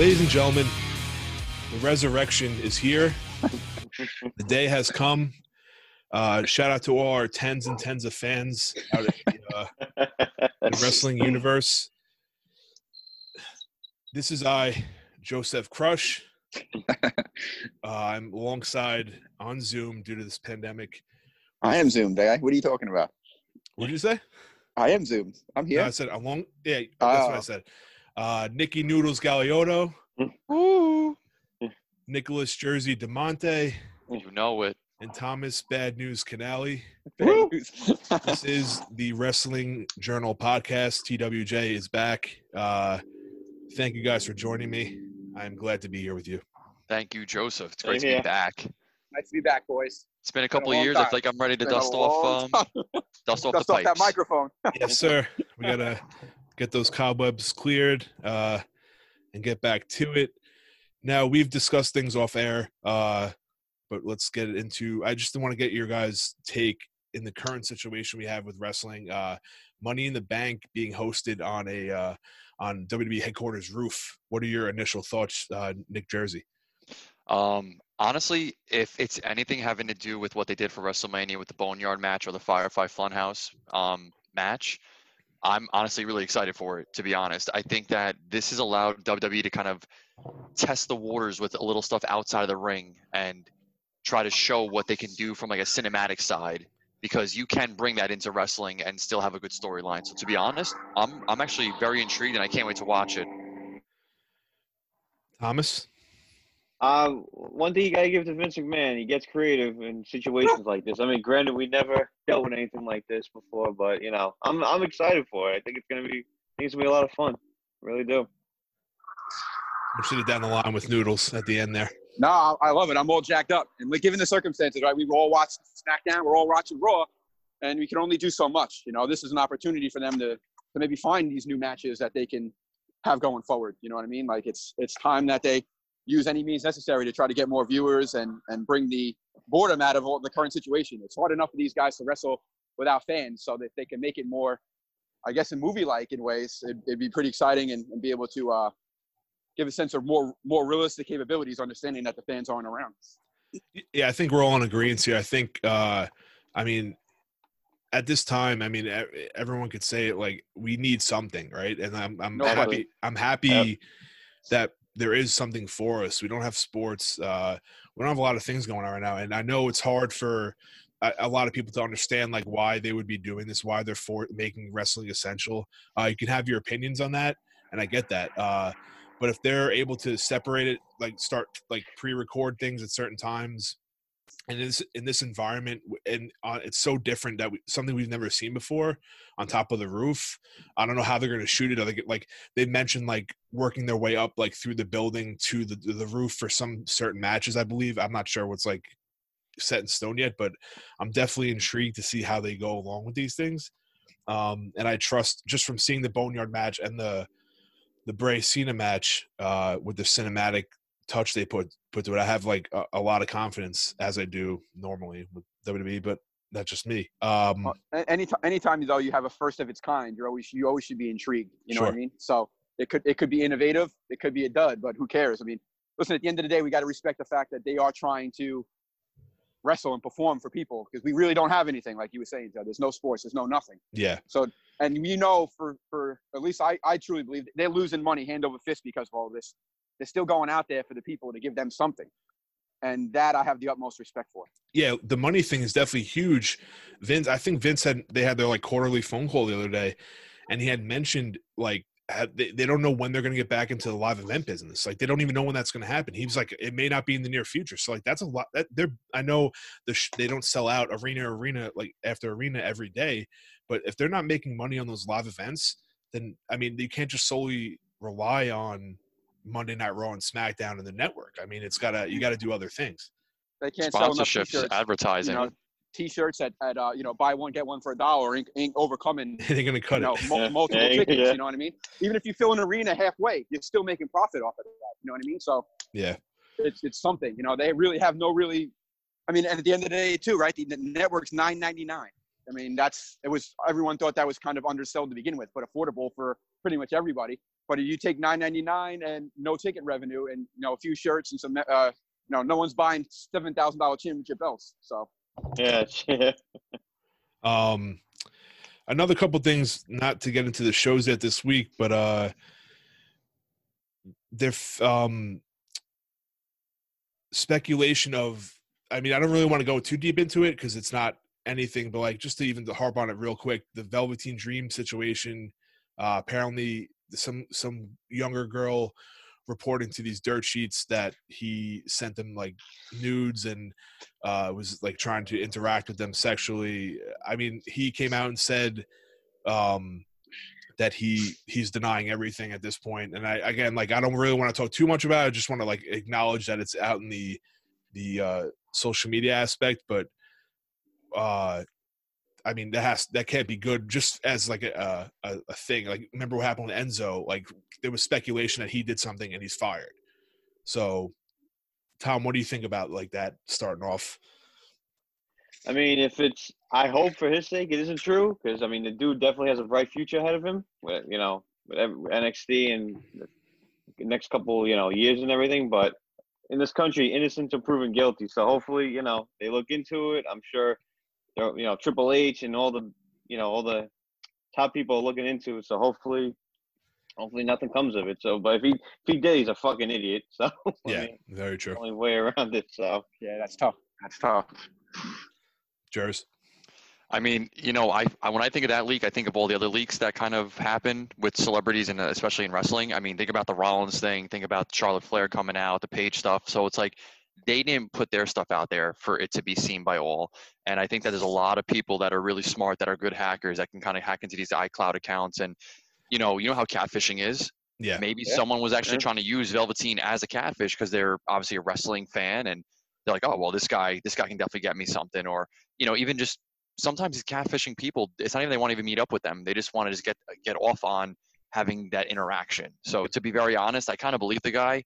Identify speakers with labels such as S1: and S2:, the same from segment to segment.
S1: Ladies and gentlemen, the resurrection is here. the day has come. Uh, shout out to all our tens and tens of fans out in the, uh, the wrestling universe. This is I, Joseph Crush. Uh, I'm alongside on Zoom due to this pandemic.
S2: I am zoomed, eh? What are you talking about?
S1: What did you say?
S2: I am zoomed. I'm
S1: No,
S2: here.
S1: I said along. Yeah, that's what I
S2: Oh.
S1: said. Uh, Nicky Noodles Galiotto,
S2: Woo.
S1: Nicholas Jersey Demonte,
S3: You know it.
S1: and Thomas Bad News
S2: Canale.
S1: This is the Wrestling Journal podcast. TWJ is back. Uh, thank you guys for joining me. I'm glad to be here with you.
S3: Thank you, Joseph. It's great
S4: Same
S3: to
S4: here.
S3: be back.
S2: nice to be back, boys.
S3: It's been a
S2: Been a
S3: couple of
S2: long
S3: years. I
S2: time.
S3: feel like I'm ready to dust off um, dust off
S2: Dust
S3: the
S2: off
S3: pipes.
S2: that microphone.
S1: Yes, sir. We gotta get those cobwebs cleared uh, and get back to it. Now we've discussed things off air, uh, but let's get into. I just want to get your guys' take in the current situation we have with wrestling. Uh, Money in the Bank being hosted on a uh, on WWE headquarters roof. What are your initial thoughts, uh, Nick Jersey?
S3: Um, honestly, if it's anything having to do with what they did for WrestleMania with the Boneyard match or the Firefly Funhouse um, match, I'm honestly really excited for it. To be honest, I think that this has allowed WWE to kind of test the waters with a little stuff outside of the ring and try to show what they can do from like a cinematic side because you can bring that into wrestling and still have a good storyline. So to be honest, I'm I'm actually very intrigued and I can't wait to watch it.
S1: Thomas.
S4: Um, one thing you gotta give to Vince McMahon, he gets creative in situations like this. I mean, granted, we never dealt with anything like this before, but you know, I'm I'm excited for it. I think it's gonna be, I think it's gonna be a lot of fun. Really do.
S1: We'll sit it down the line with Noodles at the end there.
S2: No, I I love it. I'm all jacked up. And like, given the circumstances, right? We all watch SmackDown. We're all watching Raw, and we can only do so much. You know, this is an opportunity for them to to maybe find these new matches that they can have going forward. You know what I mean? Like, it's it's time that they use any means necessary to try to get more viewers and and bring the boredom out of all the current situation. It's hard enough for these guys to wrestle without fans, so that they can make it more, I guess, a movie-like in ways. It'd, it'd be pretty exciting and, and be able to. Uh, give a sense of more more realistic capabilities, understanding that the fans aren't around.
S1: Yeah, I think we're all in agreement here. I think, uh, I mean, at this time, I mean, everyone could say it like we need something, right? And I'm I'm
S2: No
S1: happy.
S2: question.
S1: I'm happy that there is something for us. We don't have sports. Uh, we don't have a lot of things going on right now, and I know it's hard for a, a lot of people to understand like why they would be doing this, why they're for making wrestling essential. Uh, you can have your opinions on that, and I get that. Uh, but if they're able to separate it, like start like pre-record things at certain times, and in this in this environment, and uh, it's so different that we, something we've never seen before on top of the roof. I don't know how they're going to shoot it. Think like they mentioned like working their way up like through the building to the the roof for some certain matches. I believe I'm not sure what's like set in stone yet, but I'm definitely intrigued to see how they go along with these things. Um, and I trust just from seeing the Boneyard match and the the Bray Cena match uh, with the cinematic touch they put put to it. I have like a, a lot of confidence as I do normally with WWE, but that's just me. Um,
S2: Well, Any anytime though you have a first of its kind, you're always you always should be intrigued. You know what I mean? So it could it could be innovative, it could be a dud, but who cares? I mean, listen. At the end of the day, we got to respect the fact that they are trying to wrestle and perform for people because we really don't have anything like you were saying. Joe. There's no sports, there's no nothing.
S1: yeah,
S2: So and you know for for at least I I truly believe they're losing money hand over fist because of all this. They're still going out there for the people to give them something, and that I have the utmost respect for.
S1: yeah. The money thing is definitely huge. Vince, I think Vince had they had their like quarterly phone call the other day, and he had mentioned like they, don't know when they're going to get back into the live event business. Like they don't even know when that's going to happen. He was like, it may not be in the near future. So like that's a lot. That they're I know the sh- they don't sell out arena arena like after arena every day, but if they're not making money on those live events, then I mean you can't just solely rely on Monday Night Raw and SmackDown and the network. I mean it's gotta you got to do other things.
S2: They can't sell enough
S3: Sponsorships,
S2: t-shirts.
S3: advertising.
S2: You know, t-shirts at, at uh, you know buy one get one for a dollar ain't, ain't overcoming
S1: They're gonna cut
S2: you know
S1: it.
S2: mul-
S4: Yeah.
S2: multiple
S4: Yeah,
S2: tickets.
S4: yeah.
S2: You know what I mean? Even if you fill an arena halfway, you're still making profit off of that. You know what I mean? So
S1: Yeah.
S2: it's it's something. You know, they really have no really. I mean, and at the end of the day, too, right? The, the network's nine ninety nine. I mean, that's it was everyone thought that was kind of undersold to begin with, but affordable for pretty much everybody. But if you take 9.99 and no ticket revenue, and you know a few shirts and some, uh, you know, no one's buying seven thousand dollar championship belts. So
S4: Yeah, yeah.
S1: Um, another couple things, not to get into the shows yet this week, but uh, there um speculation of. I mean, I don't really want to go too deep into it because it's not anything, but like just to even to harp on it real quick, the Velveteen Dream situation. Uh, apparently, some some younger girl reporting to these dirt sheets that he sent them like nudes and uh, was like trying to interact with them sexually. I mean, he came out and said um, that he he's denying everything at this point. And I again, like, I don't really want to talk too much about it. I just want to like acknowledge that it's out in the the uh, social media aspect, but uh, I mean, that has that can't be good. Just as like a, a a thing. Like, remember what happened with Enzo? Like, there was speculation that he did something and he's fired. So, Tom, what do you think about like that starting off?
S4: I mean, if it's, I hope for his sake it isn't true, because I mean, the dude definitely has a bright future ahead of him. With you know, with NXT and next couple, you know, years and everything. But in this country, innocent until proven guilty. So hopefully, you know, they look into it. I'm sure, you know, Triple H and all the, you know, all the top people are looking into it. So hopefully, hopefully nothing comes of it. So, but if he if he did, he's a fucking idiot. So I
S1: Yeah,
S4: mean,
S1: very true.
S4: only way around it. So
S2: yeah, that's tough. That's tough.
S1: Jers.
S3: I mean, you know, I, I when I think of that leak, I think of all the other leaks that kind of happen with celebrities and uh, especially in wrestling. I mean, think about the Rollins thing, think about Charlotte Flair coming out, the Page stuff. So it's like they didn't put their stuff out there for it to be seen by all. And I think that there's a lot of people that are really smart, that are good hackers, that can kind of hack into these iCloud accounts. And you know, you know how catfishing is.
S1: Yeah.
S3: Maybe
S4: Yeah.
S3: someone was actually
S4: Yeah.
S3: trying to use Velveteen as a catfish because they're obviously a wrestling fan and they're like, oh well, this guy, this guy can definitely get me something, or you know, even just sometimes these catfishing people, it's not even they want to even meet up with them. They just want to just get get off on having that interaction. So to be very honest, I kind of believe the guy.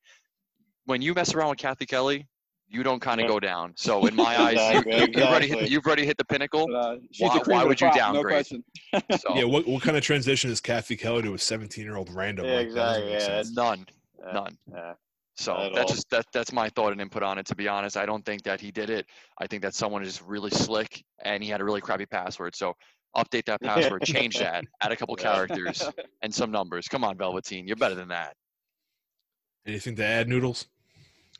S3: When you mess around with Cathy Kelley, you don't kind of
S4: Yeah.
S3: go down. So in my eyes, you,
S4: Exactly,
S3: you, have already hit, you've already hit the pinnacle.
S2: But, uh,
S3: Why- why
S2: the
S3: would you
S2: crop, No
S3: downgrade?
S2: question.
S3: So
S1: Yeah. What what kind of transition is Cathy Kelley to a 17 year old random?
S4: Yeah,
S1: like,
S4: exactly, yeah,
S3: none,
S4: uh,
S3: none.
S4: yeah.
S3: So that's
S4: all.
S3: just that that's my thought and input on it. To be honest, I don't think that he did it. I think that someone is really slick and he had a really crappy password. So update that password, change that, add a couple characters and some numbers. Come on, Velveteen, you're better than that.
S1: Anything to add, Noodles?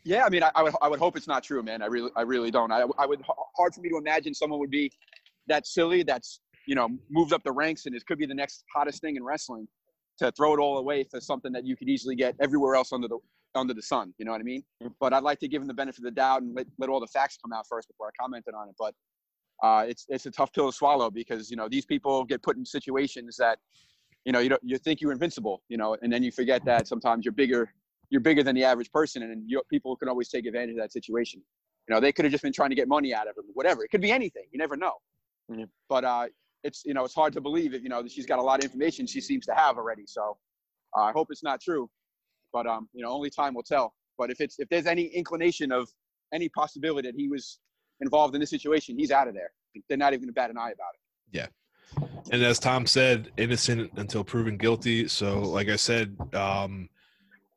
S2: Yeah, I mean, I, I would I would hope it's not true, man. I really I really don't. I I would hard for me to imagine someone would be that silly. That's you know moved up the ranks and it could be the next hottest thing in wrestling to throw it all away for something that you could easily get everywhere else under the under the sun. You know what I mean? But I'd like to give him the benefit of the doubt and let, let all the facts come out first before I commented on it. But uh, it's it's a tough pill to swallow because you know these people get put in situations that you know you don't you think you're invincible, you know, and then you forget that sometimes you're bigger you're bigger than the average person, and you, people can always take advantage of that situation. You know, they could have just been trying to get money out of him, whatever. It could be anything. You never know.
S4: Yeah.
S2: But uh, it's you know it's hard to believe it. You know, she's got a lot of information she seems to have already. So uh, I hope it's not true. But um, you know, only time will tell. But if it's if there's any inclination of any possibility that he was involved in this situation, he's out of there. They're not even going to bat an eye about it. Yeah.
S1: And as Tom said, innocent until proven guilty. So, like I said, um,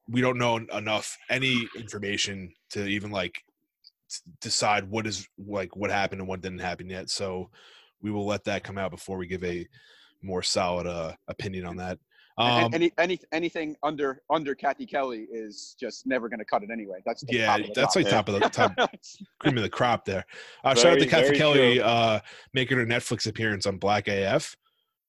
S1: we don't know enough any information to even like decide what is like what happened and what didn't happen yet. So, we will let that come out before we give a more solid uh, opinion on that. Um,
S2: any, any anything under under Cathy Kelley is just never going to cut it anyway. That's the
S1: yeah,
S2: top of the
S1: that's
S2: top.
S1: like top of the top cream of the crop there. Uh, shout out to Cathy
S4: Kelley
S1: uh, making her Netflix appearance on Black AF.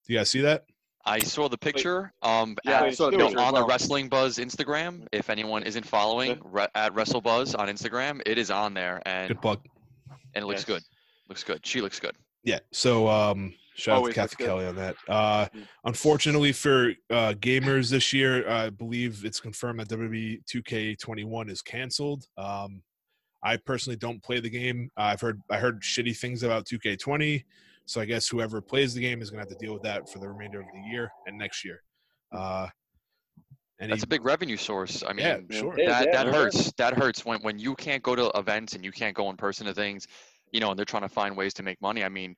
S1: Do you guys see that?
S3: I saw the picture um,
S2: Yeah,
S3: at,
S2: saw the
S3: you know, on the. Wrestling Buzz Instagram. If anyone isn't following re- at WrestleBuzz on Instagram, it is on there and
S1: Good plug.
S3: and it looks
S4: Yes.
S3: good. Looks good. She looks good.
S1: Yeah. So um shout out to
S2: looks Cathy.
S1: Kelley on that. Uh unfortunately for uh gamers this year, I believe it's confirmed that WWE 2K21 is canceled. Um I personally don't play the game. I've heard I heard shitty things about 2K20. So I guess whoever plays the game is gonna have to deal with that for the remainder of the year and next year. Uh any,
S3: That's a big revenue source. I mean,
S1: yeah, sure.
S3: That
S2: yeah,
S3: that
S2: sure.
S3: hurts. That hurts when when you can't go to events and you can't go in person to things, you know, and they're trying to find ways to make money. I mean,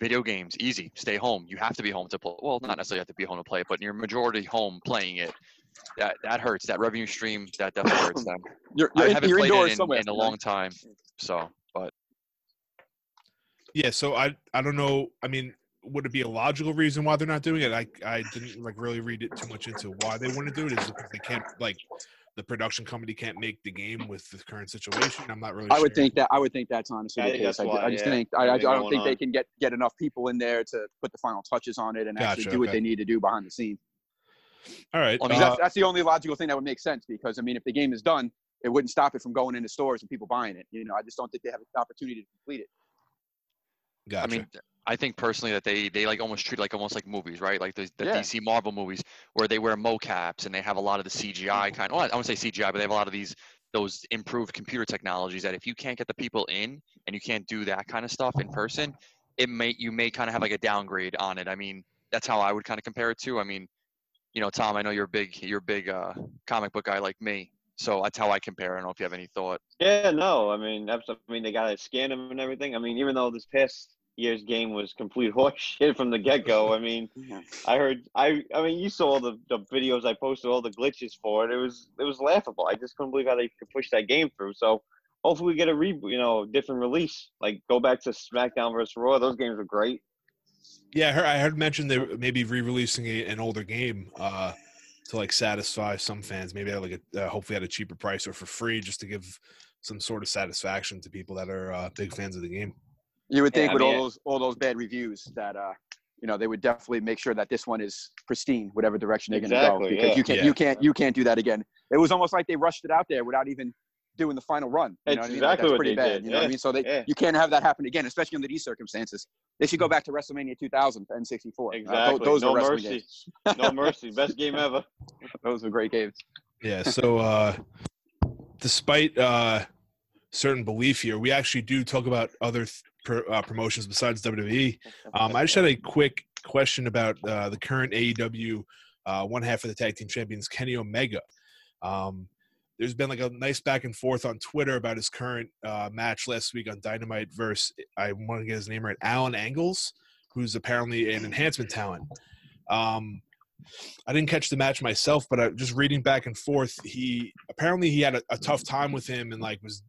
S3: video games easy. Stay home. You have to be home to play. Well, not necessarily have to be home to play, it, but you're majority home playing it. that that hurts. That revenue stream that definitely hurts them.
S2: You're, you're,
S3: haven't
S2: you're
S3: played
S2: indoors
S3: it in,
S2: somewhere.
S3: in a long time, so but
S1: Yeah, so I I don't know. I mean, would it be a logical reason why they're not doing it? I I didn't like really read it too much into why they want to do it. Is it because they can't like the production company can't make the game with the current situation? I'm not really.
S2: I would think that I would think that's honestly
S4: I
S2: the case. I,
S4: why,
S2: I just
S4: yeah.
S2: think I, I, I don't
S4: going
S2: think they can get get enough people in there to put the final touches on it and actually
S1: Gotcha,
S2: do what they need to do behind the scenes.
S1: All right.
S3: I mean,
S1: uh,
S2: that's, that's the only logical thing that would make sense because I mean, if the game is done, it wouldn't stop it from going into stores and people buying it. You know, I just don't think they have an opportunity to complete it.
S1: Gotcha.
S3: I mean, I think personally that they they like almost treat like almost like movies, right? Like the, the
S2: Yeah.
S3: DC Marvel movies where they wear mocaps and they have a lot of the CGI kind. Well, I won't say CGI, but they have a lot of these those improved computer technologies that if you can't get the people in and you can't do that kind of stuff in person, it may you may kind of have like a downgrade on it. I mean, that's how I would kind of compare it to. I mean, you know, Tom, I know you're a big you're a big uh, comic book guy like me, so that's how I compare. I don't know if you have any thought.
S4: Yeah, no, I mean, I mean, they gotta scan them and everything. I mean, even though this past year's game was complete horseshit from the get go, I mean, I heard, I, I mean, you saw the, the videos I posted, all the glitches for it. It was, it was laughable. I just couldn't believe how they could push that game through. So hopefully we get a re, you know, different release. Like go back to SmackDown versus Raw. Those games were great.
S1: yeah, I heard, I heard mentioned they maybe re-releasing a, an older game uh, to like satisfy some fans. Maybe at like a, uh, hopefully at a cheaper price or for free, just to give some sort of satisfaction to people that are uh, big fans of the game.
S2: You would
S4: Yeah,
S2: think
S4: I
S2: with
S4: mean,
S2: all those all those bad reviews that uh, you know, they would definitely make sure that this one is pristine, whatever direction they're going to go. Because
S4: yeah.
S2: you can't
S1: Yeah.
S2: you can't you can't do that again. It was almost like they rushed it out there without even doing the final run. You know
S4: That's
S2: what I mean?
S4: exactly
S2: like, that's
S4: what
S2: pretty
S4: they
S2: bad.
S4: did,
S2: You know what I mean? So they
S4: yeah.
S2: you can't have that happen again, especially under these circumstances. They should go back to WrestleMania 2000 for N64. Uh,
S4: Exactly.
S2: those
S4: no
S2: were wrestling
S4: mercy.
S2: games.
S4: no mercy. Best game ever.
S2: Those were great games.
S1: Yeah. So, uh, despite uh, certain belief here, we actually do talk about other th- pro- uh, promotions besides WWE. Um, I just had a quick question about uh, the current AEW uh, one half of the tag team champions, Kenny Omega. Um, there's been like a nice back and forth on Twitter about his current uh, match last week on Dynamite versus I want to get his name right, Alan Angels, who's apparently an enhancement talent. Um, I didn't catch the match myself, but I, just reading back and forth, he apparently he had a, a tough time with him and like was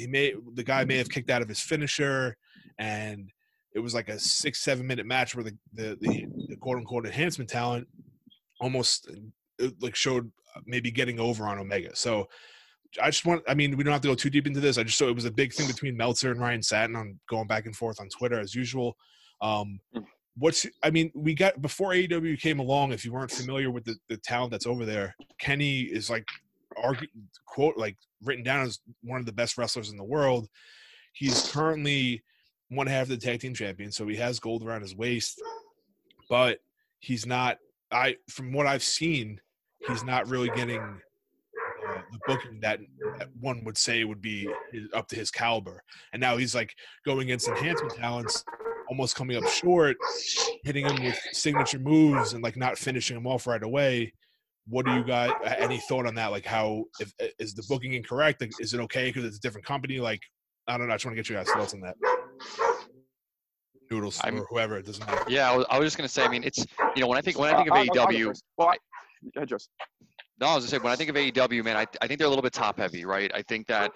S1: he may the guy may have kicked out of his finisher and it was like a six seven minute match where the the, the, the quote unquote enhancement talent almost uh, like showed maybe getting over on Omega. So I just want I mean we don't have to go too deep into this. I just saw it was a big thing between Meltzer and Ryan Satin on going back and forth on Twitter as usual. Um, what's I mean we got before AEW came along. If you weren't familiar with the, the talent that's over there, Kenny is like argue, quote like written down as one of the best wrestlers in the world. He's currently one half of the tag team champion, so he has gold around his waist, but he's not. I from what I've seen, he's not really getting uh, the booking that, that one would say would be up to his caliber. And now he's like going against enhancement talents, almost coming up short, hitting him with signature moves and like not finishing him off right away. What do you guys? Any thought on that? Like, how if, is the booking incorrect? Like, is it okay because it's a different company? Like, I don't know. I just want to get you guys' thoughts on that. Noodles
S3: I'm-
S1: or whoever it doesn't matter.
S3: Yeah, I was, I was just gonna say. I mean, it's you know when I think when I think of
S2: Uh, I'll- I'll
S3: AEW.
S2: Well, I, yeah, just
S3: No, I was gonna say when I think of AEW, man, I, I think they're a little bit top heavy, right? I think that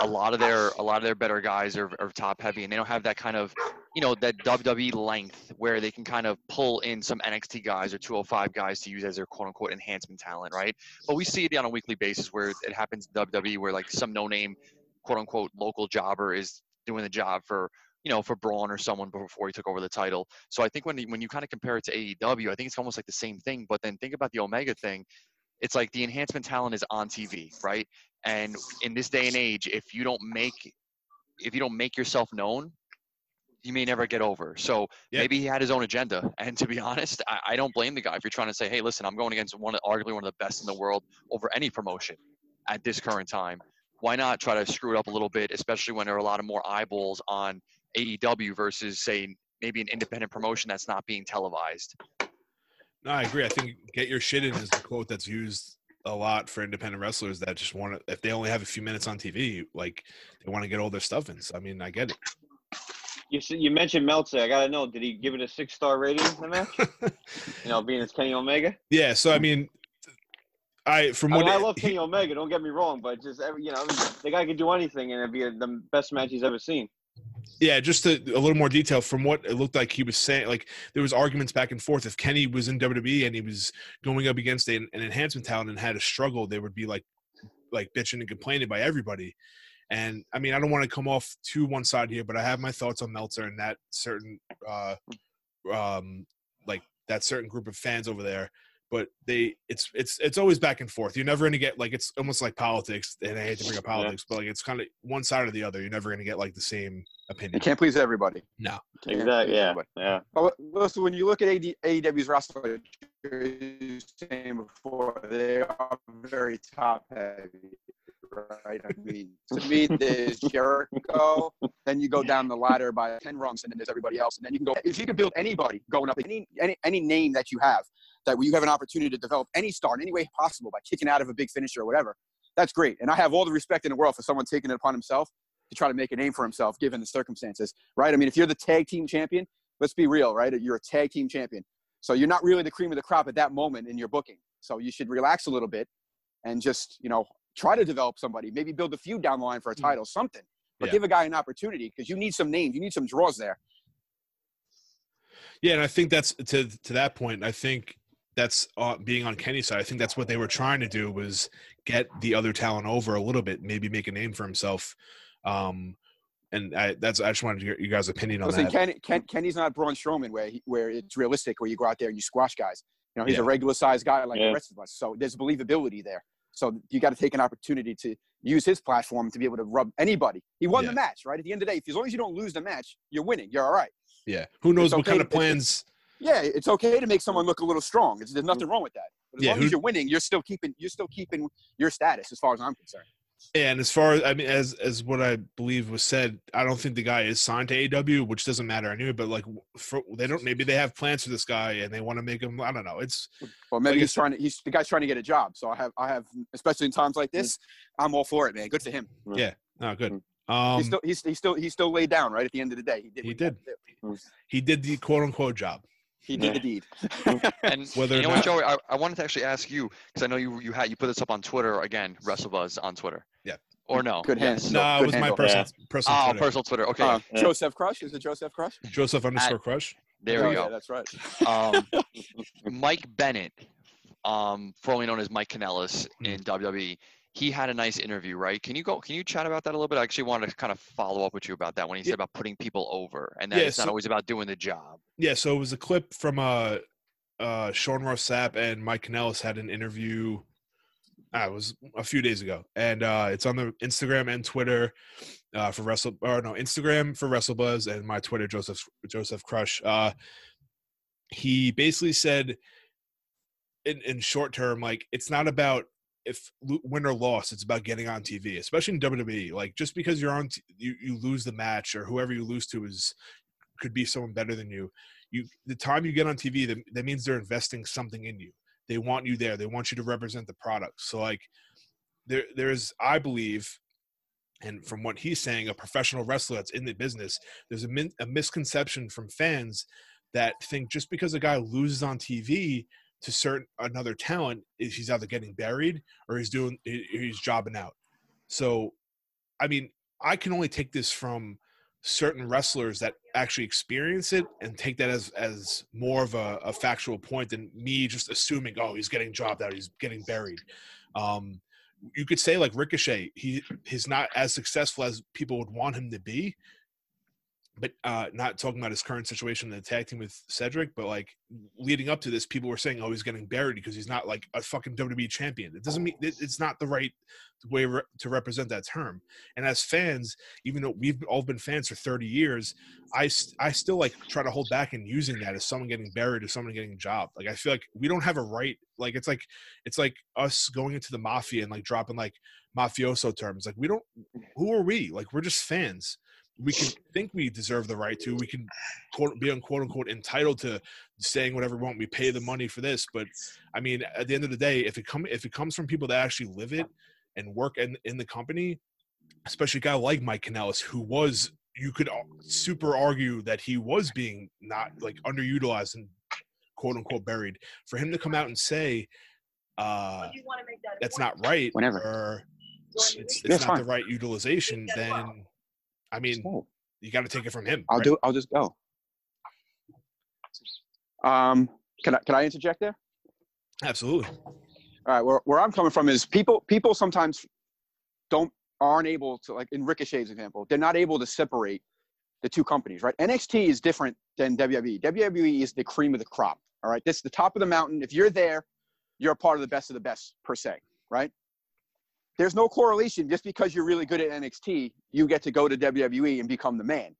S3: a lot of their a lot of their better guys are, are top heavy, and they don't have that kind of, you know, that WWE length where they can kind of pull in some NXT guys or 205 guys to use as their quote unquote enhancement talent, right? But we see it on a weekly basis where it happens in WWE where like some no name quote unquote local jobber is doing the job for you know for Braun or someone before he took over the title. So I think when when you kind of compare it to AEW, I think it's almost like the same thing. But then think about the Omega thing it's like the enhancement talent is on TV, right? And in this day and age, if you don't make if you don't make yourself known, you may never get over. So
S1: Yeah.
S3: maybe he had his own agenda. And to be honest, I, I don't blame the guy if you're trying to say, hey, listen, I'm going against one of arguably one of the best in the world over any promotion at this current time. Why not try to screw it up a little bit, especially when there are a lot of more eyeballs on AEW versus say maybe an independent promotion that's not being televised.
S1: No, I agree. I think "get your shit in" is the quote that's used a lot for independent wrestlers that just want to. If they only have a few minutes on TV, like they want to get all their stuff in. So I mean, I get
S4: You you mentioned Meltzer. I gotta know. Did he give it a six star rating in the match? You know, being as Kenny Omega.
S1: yeah. So I mean, I from
S4: I,
S1: what
S4: mean, I
S1: it-
S4: love
S1: he-
S4: Kenny Omega. Don't get me wrong, but just every, you know, the guy could do anything, and it'd be the best match he's ever seen.
S1: Yeah, just a, a little more detail from what it looked like he was saying. Like there was arguments back and forth. If Kenny was in WWE and he was going up against a, an enhancement talent and had a struggle, they would be like like bitching and complaining by everybody. And I mean, I don't want to come off to one side here, but I have my thoughts on Meltzer and that certain uh um like that certain group of fans over there. But they it's it's it's always back and forth. You're never gonna get like it's almost like politics, and I hate to bring up politics, but like it's kind of one side or the other. You're never gonna get like the same opinion.
S2: You can't please everybody.
S1: No.
S4: Exactly. Yeah.
S2: everybody.
S4: Yeah.
S2: But listen, when you look at AD, AEW's roster, like you saying before, they are very top heavy, right? I mean, to me, there's Jericho, then you go down the ladder by 10 rungs, and then there's everybody else. And then you can go, if you can build anybody going up, any, any, any name that you have, that you have an opportunity to develop any star in any way possible by kicking out of a big finisher or whatever, that's great. And I have all the respect in the world for someone taking it upon himself to try to make a name for himself given the circumstances, right? I mean, if you're the tag team champion, let's be real, right? You're a tag team champion. So you're not really the cream of the crop at that moment in your booking. So you should relax a little bit and just, you know, try to develop somebody, maybe build a feud down the line for a title, something. But
S1: Yeah.
S2: give a guy an opportunity because you need some names, you need some draws there.
S1: Yeah, and I think that's to to that point. I think that's uh, being on Kenny's side. I think that's what they were trying to do was get the other talent over a little bit, maybe make a name for himself. Um, and I, that's I just wanted to get you guys' opinion on
S2: Listen,
S1: that.
S2: Ken, Ken, Kenny's not Braun Strowman where he, where it's realistic, where you go out there and you squash guys. You know, he's
S1: Yeah.
S2: a regular sized guy like
S4: Yeah.
S2: the rest of us. So there's believability there. So you got to take an opportunity to use his platform to be able to rub anybody. He won
S1: Yeah.
S2: the match, right? At the end of the day, if, as long as you don't lose the match, you're winning. You're all right.
S1: yeah, who knows
S2: it's
S1: what
S2: okay
S1: kind of plans?
S2: Yeah, it's okay to make someone look a little strong. It's, there's nothing wrong with that. But as
S1: Yeah,
S2: long
S1: who-
S2: as you're winning, you're still keeping you're still keeping your status, as far as I'm concerned.
S1: And as far as I mean, as as what I believe was said, I don't think the guy is signed to AW, which doesn't matter anyway. But like, for, they don't. Maybe they have plans for this guy, and they want to make him. I don't know. It's
S2: Well, maybe
S1: Like
S2: he's trying to. He's the guy's trying to get a job. So I have, I have, especially in times like this, I'm all for it, man. Good for him.
S1: not good.
S2: Mm.
S1: Um, he's
S2: still, he's, he's still, he's still laid down. Right at the end of the day, he did.
S1: He did.
S2: to mm.
S1: he did the quote unquote job.
S2: He did
S4: Yeah.
S2: the deed. Mm.
S3: And
S1: Whether
S3: you
S1: or
S3: know what,
S1: not-
S3: Joey? I, I wanted to actually ask you because I know you you had you put this up on Twitter again, WrestleBuzz on Twitter.
S1: Yeah.
S3: Or no?
S2: Good
S3: Yes.
S2: hands.
S1: No,
S2: good
S1: it was my
S2: handle.
S1: personal personal
S3: Oh,
S1: Twitter.
S3: personal Twitter. Okay,
S2: Uh,
S4: Yeah.
S2: Joseph Crush is it Joseph Crush?
S1: Joseph underscore crush.
S3: there
S2: oh,
S3: we
S2: Yeah,
S3: go.
S2: that's right.
S3: Um, Mike Bennett, um, formerly known as Mike Kanellis
S1: Mm-hmm.
S3: in WWE, he had a nice interview, right? Can you go? Can you chat about that a little bit? I actually wanted to kind of follow up with you about that when he said
S1: Yeah.
S3: about putting people over and that
S1: Yeah,
S3: it's not always about doing the job.
S1: Yeah, so it was a clip from uh uh Sean Ross Sapp and Mike Kanellis had an interview uh, it was a few days ago. And uh it's on the Instagram and Twitter uh for Wrestle or no, Instagram for WrestleBuzz and my Twitter Joseph Joseph Crush. Uh he basically said in in short term like it's not about if win or loss, it's about getting on TV, especially in WWE. Like just because you're on, t- you you lose the match or whoever you lose to is could be someone better than you. You the time you get on TV, that, that means they're investing something in you. They want you there. They want you to represent the product. So like there there's I believe and from what he's saying, a professional wrestler that's in the business, there's a, min- a misconception from fans that think just because a guy loses on TV to certain another talent, is he's either getting buried or he's doing he's jobbing out. So, I mean, I can only take this from certain wrestlers that actually experience it and take that as as more of a, a factual point than me just assuming, oh, he's getting dropped out, he's getting buried. Um, you could say like Ricochet, he he's not as successful as people would want him to be. But uh, not talking about his current situation in the tag team with Cedric, but like leading up to this, people were saying, "Oh, he's getting buried because he's not like a fucking WWE champion." It doesn't mean it, it's not the right way re- to represent that term. And as fans, even though we've all been fans for 30 years, I I still like try to hold back in using that as someone getting buried or someone getting jobbed. Like I feel like we don't have a right. Like it's like it's like us going into the mafia and like dropping like mafioso terms. Like we don't. Who are we? Like we're just fans. We can think we deserve the right to. We can quote be unquote unquote entitled to saying whatever we want. We pay the money for this, but I mean, at the end of the day, if it come if it comes from people that actually live it and work in in the company, especially a guy like Mike Kanellis, who was you could super argue that he was being not like underutilized and quote unquote buried. For him to come out and say uh, that's not right,
S2: Whenever.
S1: or it's, it's
S2: Yeah, it's
S1: not
S2: fine.
S1: the right utilization, then I mean,
S2: Oh,
S1: you got to take it from him.
S2: I'll
S1: right?
S2: do. I'll just go. Um, can I can I interject there?
S1: Absolutely.
S2: All right, where, where I'm coming from is people people sometimes don't aren't able to like in Ricochet's example, they're not able to separate the two companies, right? NXT is different than WWE. WWE is the cream of the crop. All right, this is the top of the mountain. If you're there, you're a part of the best of the best per se, right? There's no correlation just because you're really good at NXT, you get to go to WWE and become the man.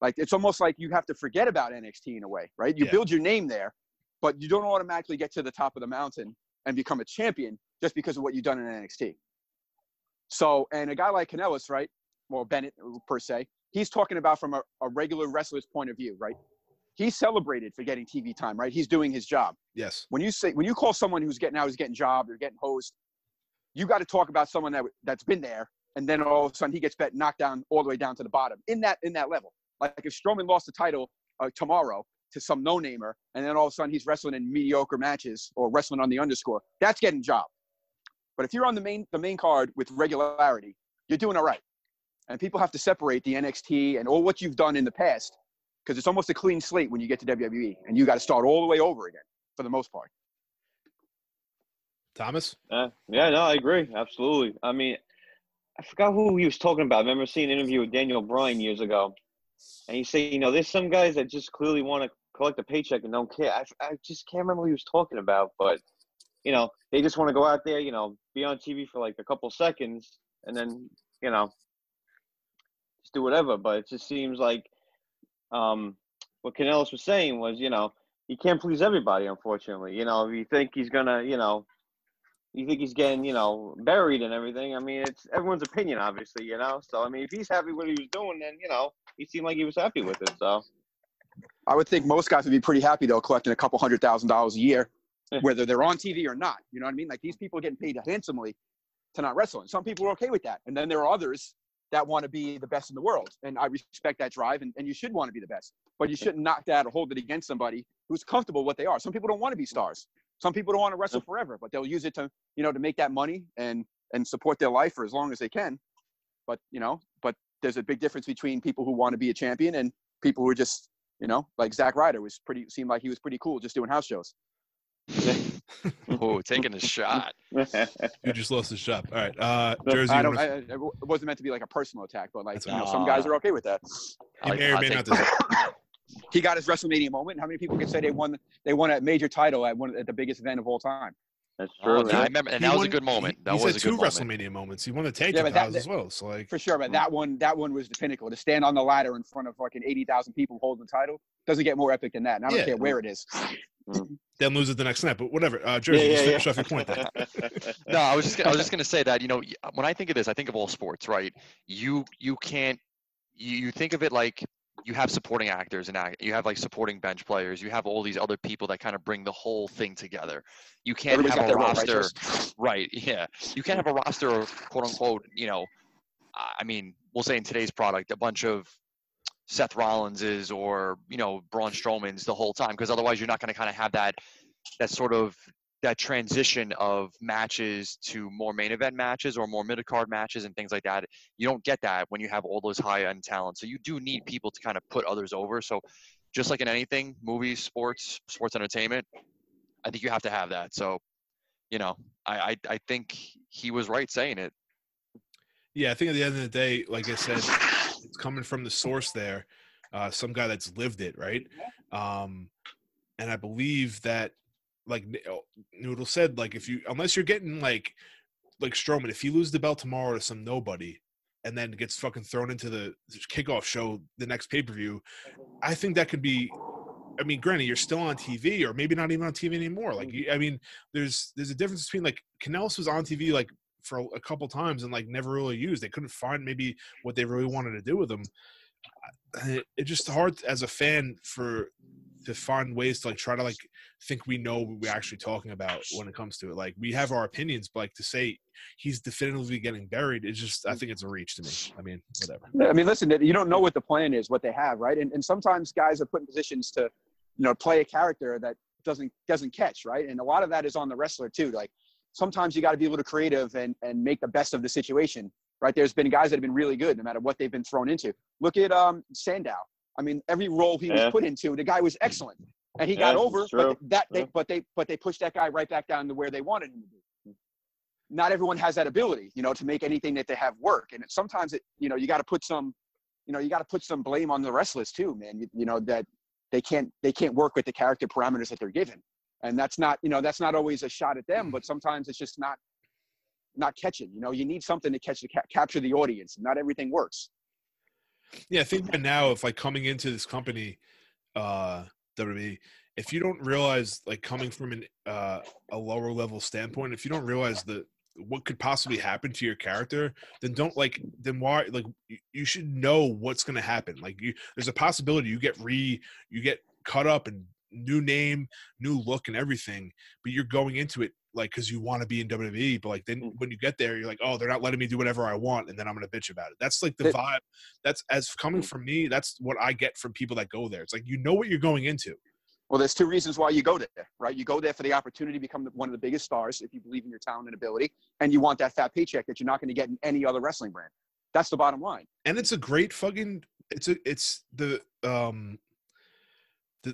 S2: Like it's almost like you have to forget about NXT in a way, right? You
S1: Yeah.
S2: build your name there, but you don't automatically get to the top of the mountain and become a champion just because of what you've done in NXT. So, and a guy like Kanellis, right? Well, Bennett per se, he's talking about from a, a regular wrestler's point of view, right? He's celebrated for getting TV time, right? He's doing his job.
S1: Yes.
S2: When you say when you call someone who's getting out, who's getting job, or getting hosed, you got to talk about someone that that's been there, and then all of a sudden he gets bet knocked down all the way down to the bottom in that in that level. Like if Strowman lost the title uh, tomorrow to some no namer, and then all of a sudden he's wrestling in mediocre matches or wrestling on the underscore, that's getting job. But if you're on the main the main card with regularity, you're doing all right. And people have to separate the NXT and all what you've done in the past because it's almost a clean slate when you get to WWE, and you got to start all the way over again for the most part.
S1: Thomas.
S4: Uh, yeah, no, I agree. Absolutely. I mean, I forgot who he was talking about. I remember seeing an interview with Daniel Bryan years ago. And he said, you know, there's some guys that just clearly want to collect a paycheck and don't care. I, I just can't remember who he was talking about, but, you know, they just want to go out there, you know, be on TV for like a couple seconds and then, you know, just do whatever. But it just seems like um, what Kanellis was saying was, you know, he can't please everybody, unfortunately. You know, if you think he's going to, you know, you think he's getting, you know, buried and everything. I mean, it's everyone's opinion, obviously, you know. So I mean, if he's happy with what he was doing, then you know, he seemed like he was happy with it. So
S2: I would think most guys would be pretty happy though, collecting a couple hundred thousand dollars a year, whether they're on TV or not. You know what I mean? Like these people are getting paid handsomely to not wrestle. And some people are okay with that. And then there are others that want to be the best in the world. And I respect that drive and, and you should want to be the best. But you shouldn't knock that or hold it against somebody who's comfortable with what they are. Some people don't want to be stars. Some people don't want to wrestle forever, but they'll use it to, you know, to make that money and and support their life for as long as they can. But you know, but there's a big difference between people who want to be a champion and people who are just, you know, like Zack Ryder was pretty seemed like he was pretty cool just doing house shows.
S3: Oh, taking a shot.
S1: You just lost his shop. All right. Uh, Jersey.
S2: I don't.
S1: wanna-
S2: I, it wasn't meant to be like a personal attack, but like you know, some guys are okay with that.
S3: I
S1: he may or may not deserve.
S2: He got his WrestleMania moment. How many people can say they won? They won a major title at one at the biggest event of all time.
S4: That's
S3: Oh,
S4: true.
S3: yeah, I remember, and
S1: He
S3: that was a good moment. That
S1: he's
S3: was
S1: had
S3: a
S1: two
S3: good moment.
S1: WrestleMania moments. He won the tag
S2: Yeah,
S1: team
S2: but that-
S1: titles as well. So like,
S2: For sure, but that one, that one was the pinnacle. To stand on the ladder in front of fucking eighty thousand people holding the title doesn't get more epic than that. And I don't
S1: Yeah.
S2: care where it is.
S1: then lose it the next night. But whatever. Uh, Jersey, just finish off your point there.
S3: No, I was just gonna, I was just gonna say that you know when I think of this, I think of all sports, right? You you can't you, you think of it like you have supporting actors and act, you have like supporting bench players, you have all these other people that kind of bring the whole thing together. You can't
S2: Everybody's
S3: have a
S2: right,
S3: roster, right? Yeah, you can't have a roster of quote unquote, you know, I mean, we'll say in today's product, a bunch of Seth Rollinses or you know Braun Strowman's the whole time, because otherwise you're not going to kind of have that that sort of that transition of matches to more main event matches or more mid card matches and things like that. You don't get that when you have all those high end talent. So you do need people to kind of put others over. So just like in anything, movies, sports, sports entertainment, I think you have to have that. So, you know, I I, I think he was right saying it.
S1: Yeah, I think at the end of the day, like I said, it's coming from the source there, uh, some guy that's lived it, right? Um, and I believe that, like oh, Noodle said, like if you unless you're getting like like Strowman, if you lose the belt tomorrow to some nobody, and then gets fucking thrown into the kickoff show the next pay per view, I think that could be. I mean, granted, you're still on TV, or maybe not even on TV anymore. Like, mm-hmm. I mean, there's there's a difference between like Kanellis was on TV like for a, couple times and like never really used. They couldn't find maybe what they really wanted to do with him. It, it's just hard as a fan for to find ways to like try to like think we know what we're actually talking about when it comes to it. Like we have our opinions, but like to say he's definitively getting buried, it's just I think it's a reach to me. I mean, whatever.
S2: I mean, listen, you don't know what the plan is, what they have, right? And, and sometimes guys are put in positions to, you know, play a character that doesn't doesn't catch, right? And a lot of that is on the wrestler too. Like sometimes you got to be a little creative and and make the best of the situation, right? There's been guys that have been really good no matter what they've been thrown into. Look at um Sandow. I mean, every role he was put into, the guy was excellent, and he
S4: Yeah,
S2: got over. But that they
S4: Yeah.
S2: but they but they pushed that guy right back down to where they wanted him to be. Not everyone has that ability, you know, to make anything that they have work. And it, sometimes it, you know, you got to put some, you know, you got to put some blame on the wrestlers too, man. You, you know that they can't they can't work with the character parameters that they're given, and that's not you know that's not always a shot at them, but sometimes it's just not not catching. You know, you need something to catch the ca- capture the audience. Not everything works.
S1: Yeah, I think right now, if like coming into this company, uh, WWE, if you don't realize like coming from an uh, a lower level standpoint, if you don't realize the what could possibly happen to your character, then don't like then why like you, you should know what's gonna happen. Like you, there's a possibility you get re you get cut up and new name, new look, and everything, but you're going into it like because you want to be in WWE, but like then
S2: Mm.
S1: when you get there, you're like, oh, they're not letting me do whatever I want, and then I'm gonna bitch about it. That's like the vibe. That's as coming from me. That's what I get from people that go there. It's like you know what you're going into.
S2: Well, there's two reasons why you go there, right? You go there for the opportunity to become one of the biggest stars if you believe in your talent and ability, and you want that fat paycheck that you're not going to get in any other wrestling brand. That's the bottom line.
S1: and it's a great fucking it's a it's the um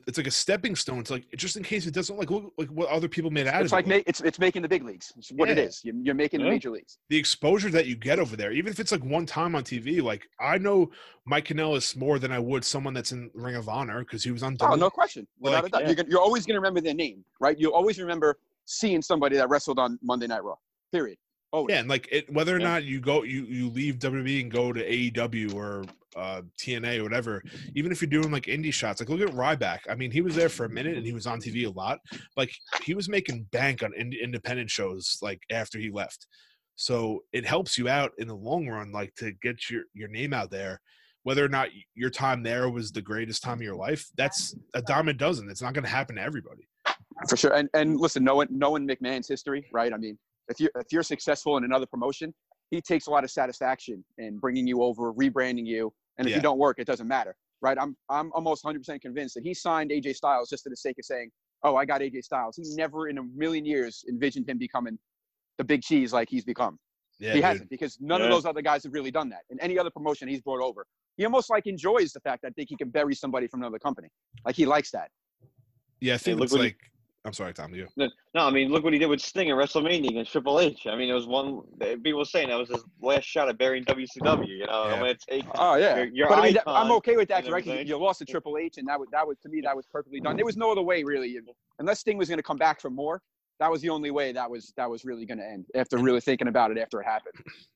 S1: it's like a stepping stone it's like just in case it doesn't like look like what other people made out
S2: It's
S1: of
S2: like
S1: it.
S2: ma- it's it's making the big leagues. It's what it
S1: Yeah.
S2: is. You're, you're making the major leagues.
S1: the exposure that you get over there even if it's like one time on tv like i know mike Kanellis more than i would someone that's in ring of honor because he was on
S2: Oh, no question. Without
S1: Like,
S2: a doubt.
S4: yeah.
S2: You're, gonna, you're always going to remember their name, right? You'll always remember seeing somebody that wrestled on Monday Night Raw. Period. Oh
S1: yeah and like it, whether or
S4: Yeah.
S1: not you go you you leave wwe and go to aew or uh tna or whatever even if you're doing like indie shots like look at ryback. I mean he was there for a minute and he was on tv a lot like he was making bank on ind- independent shows like after he left. So it helps you out in the long run like to get your your name out there. Whether or not your time there was the greatest time of your life that's a dime a dozen. It's not going to happen to everybody.
S2: For sure. And and listen, knowing knowing McMahon's history, right? I mean, if you if you're successful in another promotion, he takes a lot of satisfaction in bringing you over, rebranding you, and if
S1: Yeah.
S2: you don't work, it doesn't matter, right? I'm I'm almost 100% convinced that he signed AJ Styles just for the sake of saying, "Oh, I got AJ Styles." He never in a million years envisioned him becoming the big cheese like he's become.
S1: yeah
S2: he
S1: dude.
S2: hasn't because none of those other guys have really done that. In any other promotion he's brought over, he almost like enjoys the fact that I think he can bury somebody from another company. Like he likes that.
S1: yeah i think
S4: look
S1: it's
S4: what
S1: like i'm sorry tom you
S4: No, I mean, look what he did with Sting at WrestleMania against Triple H. I mean, it was one. People were saying that was his last shot at burying WCW. You know,
S1: Yeah.
S4: I'm gonna take.
S2: Oh yeah,
S4: Your- your
S2: but I mean, that- I'm okay with that,
S4: you know
S2: right?
S4: what I'm
S2: 'Cause
S4: saying?
S2: You lost to Triple H, and that was that was to me that was perfectly done. There was no other way really, unless Sting was going to come back for more. That was the only way that was that was really going to end. After really thinking about it, after it happened.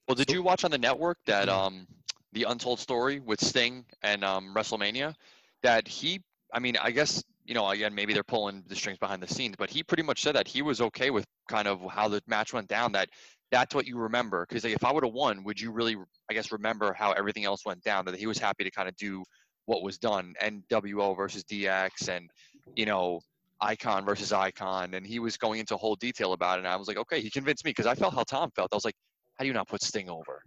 S3: Well, did you watch on the network that um the Untold Story with Sting and um WrestleMania? That he, I mean, I guess you know, again, maybe they're pulling the strings behind the scenes, but he pretty much said that he was okay with kind of how the match went down. That that's what you remember. Because like, if I would have won, would you really, I guess, remember how everything else went down? That he was happy to kind of do what was done, NWO versus DX, and you know, Icon versus Icon, and he was going into whole detail about it. And I was like, okay, he convinced me because I felt how Tom felt. I was like, how do you not put Sting over?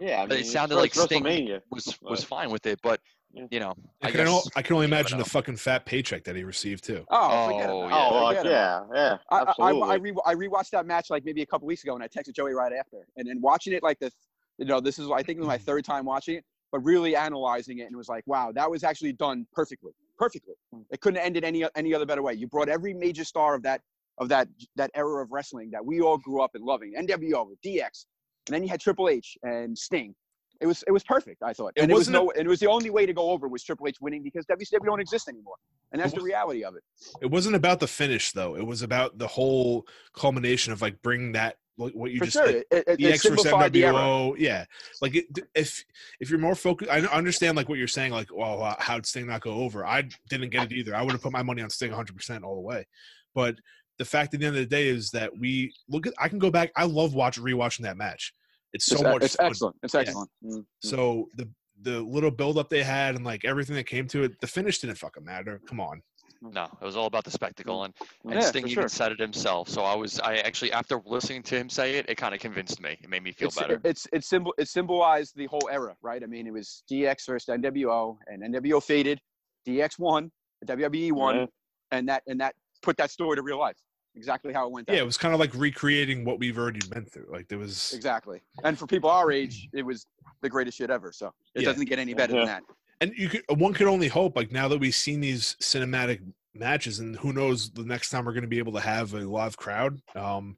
S4: Yeah, I mean,
S3: it sounded like Sting was was fine with it, but. You know,
S1: I,
S3: I,
S1: can, al-
S3: guess
S1: I can only imagine the fucking fat paycheck that he received too.
S2: Oh, forget
S3: Oh, yeah.
S2: it.
S4: Oh,
S2: Forget
S4: like,
S2: it.
S4: yeah, yeah,
S2: I, I. I, re- I rewatched that match like maybe a couple weeks ago, and I texted Joey right after. And then watching it like this, you know, this is I think it was my hmm. third time watching it, but really analyzing it, and it was like, wow, that was actually done perfectly, perfectly. Hmm. It couldn't have ended any any other better way. You brought every major star of that of that that era of wrestling that we all grew up in loving, NWO, DX, and then you had Triple H and Sting. It was it was perfect, I thought.
S1: It
S2: And it was
S1: wasn't a-
S2: no, and it was the only way to go over was Triple H winning because WCW don't exist anymore, and that's
S1: It
S2: the reality of it.
S1: It wasn't about the finish though. It was about the whole culmination of like bringing that like what you
S2: For
S1: just
S2: sure,
S1: said,
S2: it, it, it
S1: DX versus
S2: simplified the era.
S1: NWO. Yeah, like it, if if you're more focused, I understand like what you're saying. Like, well, uh, how'd Sting not go over? I didn't get it either. I would have put my money on Sting 100 percent all the way. But the fact at the end of the day is that we look at. I can go back. I love watch rewatching that match. It's so
S2: it's,
S1: much.
S2: it's
S1: fun.
S2: excellent. It's
S1: Yeah.
S2: excellent.
S4: Mm,
S1: So the the little buildup they had and like everything that came to it, the finish didn't fucking matter. Come on.
S3: no, it was all about the spectacle, and, and
S2: Yeah,
S3: Sting even
S2: sure.
S3: said it himself. So I was, I actually, after listening to him say it, it kind of convinced me. It made me feel
S2: it's,
S3: better.
S2: It's it's symbol it symbolized the whole era, right? I mean, it was DX versus NWO, and NWO faded, DX won, WWE won,
S4: Yeah.
S2: and that and that put that story to real life. Exactly how it went down.
S1: Yeah, it was kind of like recreating what we've already been through. Like there was
S2: Exactly. And for people our age, it was the greatest shit ever. So it
S1: Yeah.
S2: doesn't get any better
S4: Yeah.
S2: than that.
S1: and you could one could only hope like now that we've seen these cinematic matches and who knows the next time we're going to be able to have a live crowd um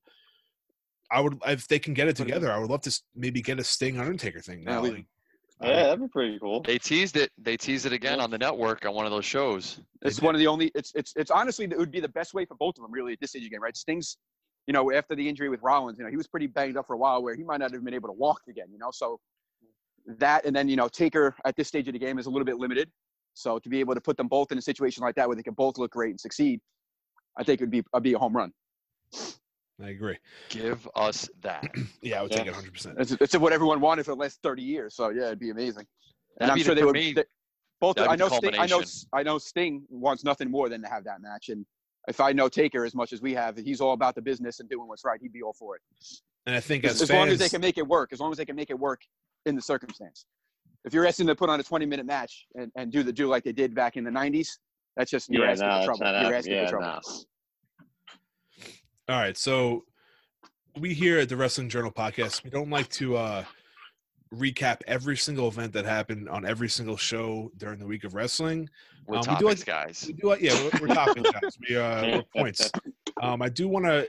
S1: i would if they can get it together i would love to maybe get a sting undertaker thing
S2: Yeah,
S1: now
S2: we-
S1: like,
S4: Yeah, that'd be pretty cool.
S3: They teased it. They teased it again on the network on one of those shows.
S2: It's one of the only. It's it's it's honestly it would be the best way for both of them really at this stage again, right? Sting's, you know, after the injury with Rollins, you know, he was pretty banged up for a while where he might not have been able to walk again, you know. So that and then you know Taker at this stage of the game is a little bit limited. So to be able to put them both in a situation like that where they can both look great and succeed, I think it would be uh, be a home run.
S1: I agree
S3: Give us that.
S1: yeah i would
S4: Yeah.
S1: take it 100%
S2: It's, it's what everyone wanted for the last thirty years. So yeah, it'd be amazing. And
S3: That'd
S2: I'm sure
S3: the-
S2: they would.
S3: me,
S2: they- both. I know. Sting, I know. I know. Sting wants nothing more than to have that match, and if I know Taker as much as we have, he's all about the business and doing what's right. He'd be all for it.
S1: and i think
S2: As,
S1: as,
S2: as
S1: fans
S2: long as they can make it work. As long as they can make it work in the circumstance. If you're asking them to put on a 20 minute match and, and do the do like they did back in the 90s, that's just you're
S4: Yeah,
S2: asking
S4: no,
S2: for trouble. You're
S4: happening.
S2: asking
S4: Yeah,
S2: for trouble.
S4: no.
S1: All right so we here at the wrestling journal podcast we don't like to uh recap every single event that happened on every single show during the week of wrestling
S3: We're
S1: Um, we do like-
S3: guys.
S1: We do, uh, yeah, we're, we're topping guys. We uh, we're points. Um, I do want to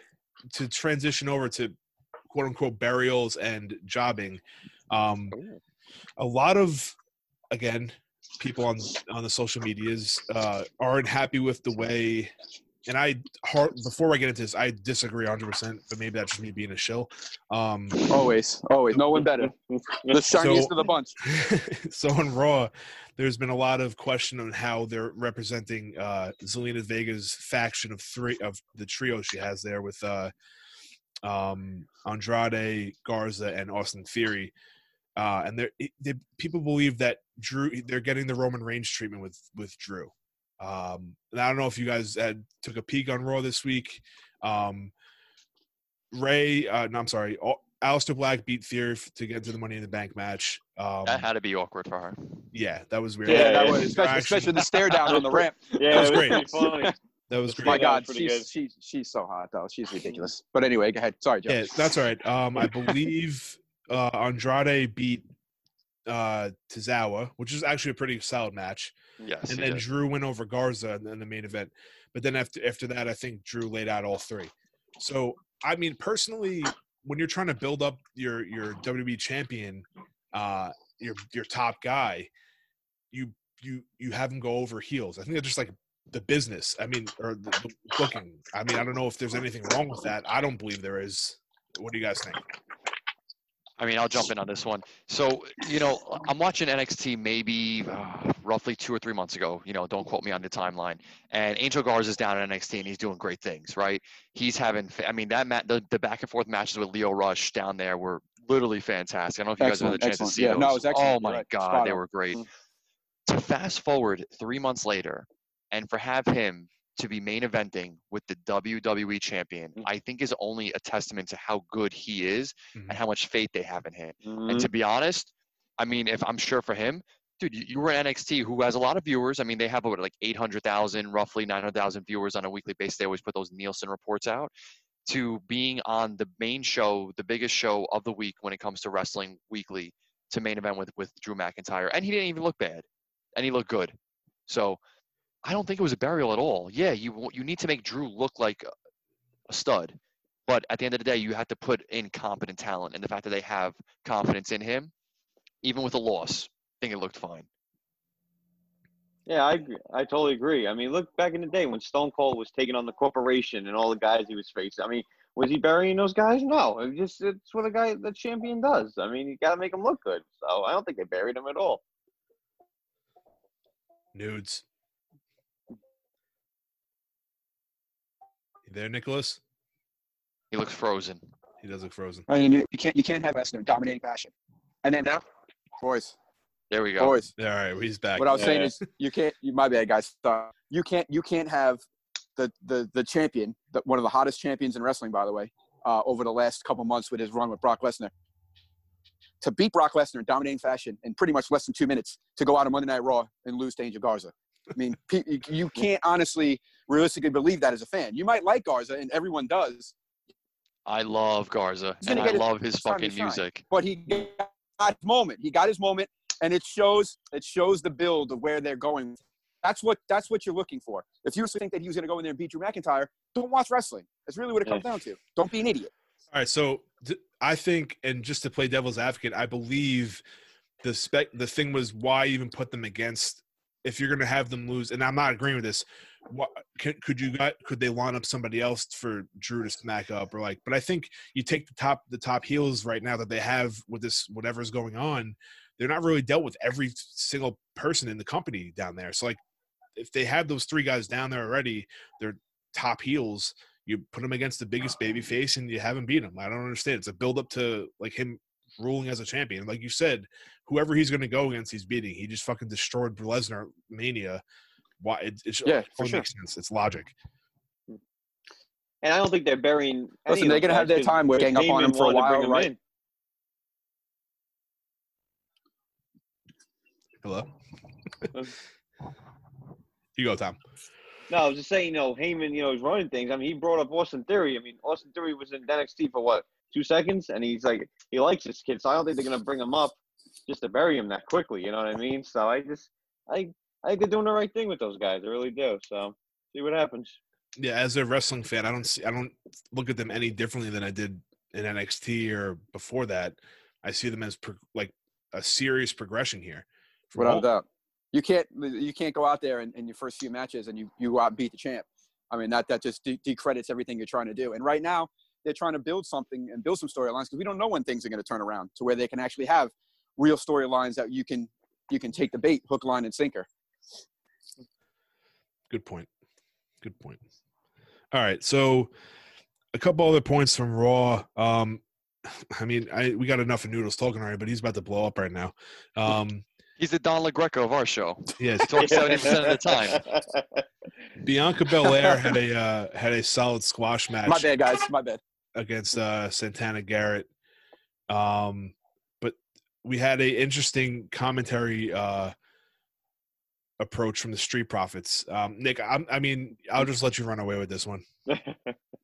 S1: to transition over to quote unquote burials and jobbing. Um, a lot of again people on on the social medias uh, aren't happy with the way. And I, hard, before I get into this, I disagree 100, percent but maybe that's just me being a shill. Um,
S2: Always, always. No one better. The shiniest of the bunch.
S1: so on Raw, there's been a lot of question on how they're representing uh, Zelina Vega's faction of three of the trio she has there with uh, um, Andrade, Garza, and Austin Theory. Uh, and they're, they people believe that Drew they're getting the Roman Reigns treatment with with Drew. Um, and I don't know if you guys had took a peek on Raw this week. Um, Rey, uh, no, I'm sorry, Al- Aleister Black beat Theory to get to the Money in the Bank match. Um,
S3: That had to be awkward for her.
S1: yeah, that was weird.
S2: Yeah,
S4: Yeah,
S2: that
S4: yeah.
S2: was especially, especially the stare down on the ramp.
S4: Yeah,
S1: That was
S4: it was
S1: great.
S4: pretty funny.
S1: That was
S4: My
S1: great.
S2: My God, she's she's she's so hot though. She's ridiculous. But anyway, go ahead. Sorry, Joe.
S1: Yeah, that's all right. Um, I believe uh, Andrade beat uh, Tozawa, which is actually a pretty solid match.
S3: Yes.
S1: and then
S3: did.
S1: Drew went over Garza in, in the main event. But then after after that, I think Drew laid out all three. So I mean, personally, when you're trying to build up your your WWE champion, uh, your your top guy, you you you have him go over heels. I think that's just like the business. I mean, or the, the booking. I mean, I don't know if there's anything wrong with that. I don't believe there is. What do you guys think?
S3: I mean, I'll jump in on this one. So, you know, I'm watching NXT maybe uh, roughly two or three months ago. You know, don't quote me on the timeline. And Angel Garza's down at NXT and he's doing great things, right? He's having, I mean, that ma- the, the back and forth matches with Lio Rush down there were literally fantastic. I don't know if you guys had
S2: Excellent,
S3: the chance to see
S2: Yeah,
S3: those.
S2: no, it was excellent.
S3: Oh my
S2: right.
S3: God,
S2: Spot
S3: they
S2: on.
S3: were great.
S2: Mm.
S3: To fast forward three months later and for have him to be main eventing with the WWE champion,
S2: Mm.
S3: I think is only a testament to how good he is
S1: Mhm.
S3: and how much faith they have in him.
S4: Mhm.
S3: And to be honest, I mean, if I'm sure for him, dude, you, you were NXT, who has a lot of viewers. I mean, they have what, like 800,000, roughly 900,000 viewers on a weekly basis. They always put those Nielsen reports out. To being on the main show, the biggest show of the week when it comes to wrestling weekly, to main event with with Drew McIntyre, and he didn't even look bad, and he looked good. So, I don't think it was a burial at all. Yeah, you you need to make Drew look like a- a stud, but at the end of the day, you have to put in competent talent, and the fact that they have confidence in him, even with a loss, I think it looked fine.
S4: Yeah, I. I totally agree. I mean, look back in the day when Stone Cold was taking on the corporation and all the guys he was facing. I mean, was he burying those guys? No, it just it's what a guy the champion does. I mean, you got to make him look good. So I don't think they buried him at all.
S1: Nudes. There, Nicholas?
S3: He looks frozen.
S1: He does look frozen.
S2: I mean, you, you can't you can't have Lesnar dominating fashion. And then now, boys,
S3: There we go.
S2: boys.
S1: All right, he's back.
S2: What I was saying is, you can't. You, my bad, guys. Sorry. You can't. You can't have the the the champion, the, one of the hottest champions in wrestling, by the way, uh, over the last couple months with his run with Brock Lesnar. To beat Brock Lesnar in dominating fashion in pretty much less than two minutes, to go out on Monday Night Raw and lose to Angel Garza. I mean, you- you can't honestly realistically believe that as a fan. You might like Garza, and everyone does,
S3: I love Garza
S2: He's
S3: and I love his
S2: his
S3: fucking music.
S2: but he got his moment. He got his moment, and it shows. It shows the build of where they're going. That's what that's what you're looking for. If you think that he was going to go in there and beat Drew McIntyre, don't watch wrestling. That's really what it comes down to. Don't be an idiot.
S1: All right, so th- I think, and just to play devil's advocate, I believe the spec. The thing was why even put them against if you're going to have them lose. And I'm not agreeing with this. What, could, could you got could they line up somebody else for Drew to smack up or like? But I think you take the top the top heels right now that they have with this whatever's going on. They're not really dealt with every single person in the company down there. So like, if they have those three guys down there already, they're top heels you put them against the biggest baby face and you haven't beat him. I don't understand. It's a build up to like him ruling as a champion. Like you said, whoever he's going to go against, he's beating. He just fucking destroyed Lesnar Mania. Why? It, it
S2: Yeah, for sure.
S1: makes sense. It's logic. Mm.
S4: And I don't think they're burying. any
S2: Listen, they're gonna have their time with
S4: because
S2: gang up on him for a
S4: wanted to bring
S2: while, right?
S4: in.
S1: Hello. Uh, you go, Tom.
S4: No, I was just saying, you know, Heyman, you know, he's running things. I mean, he brought up Austin Theory. I mean, Austin Theory was in NXT for what, two seconds? And he's like, he likes this kid. So I don't think they're going to bring him up just to bury him that quickly. You know what I mean? So I just, I, I think they're doing the right thing with those guys. I really do. So see what happens.
S1: Yeah, as a wrestling fan, I don't see. I don't look at them any differently than I did in NXT or before that. I see them as pro- like a serious progression here.
S2: Without
S1: all-
S2: a doubt. You can't you can't go out there in, in your first few matches and you, you go out and beat the champ. I mean that that just de- decredits everything you're trying to do. And right now they're trying to build something and build some storylines because we don't know when things are going to turn around to where they can actually have real storylines that you can you can take the bait, hook, line, and sinker.
S1: Good point. Good point. All right, so a couple other points from Raw. Um, I mean, I we got enough of Noodles talking already, but he's about to blow up right now. Um,
S3: He's the Don LaGreca of our show.
S1: yes,
S3: He talks 70% of the time.
S1: Bianca Belair had a uh, had a solid squash match
S2: My bad, guys. My bad.
S1: against uh, Santana Garrett. Um, but we had a interesting commentary uh, approach from the Street Profits. Um, Nick, I'm, I mean, I'll just let you run away with this one.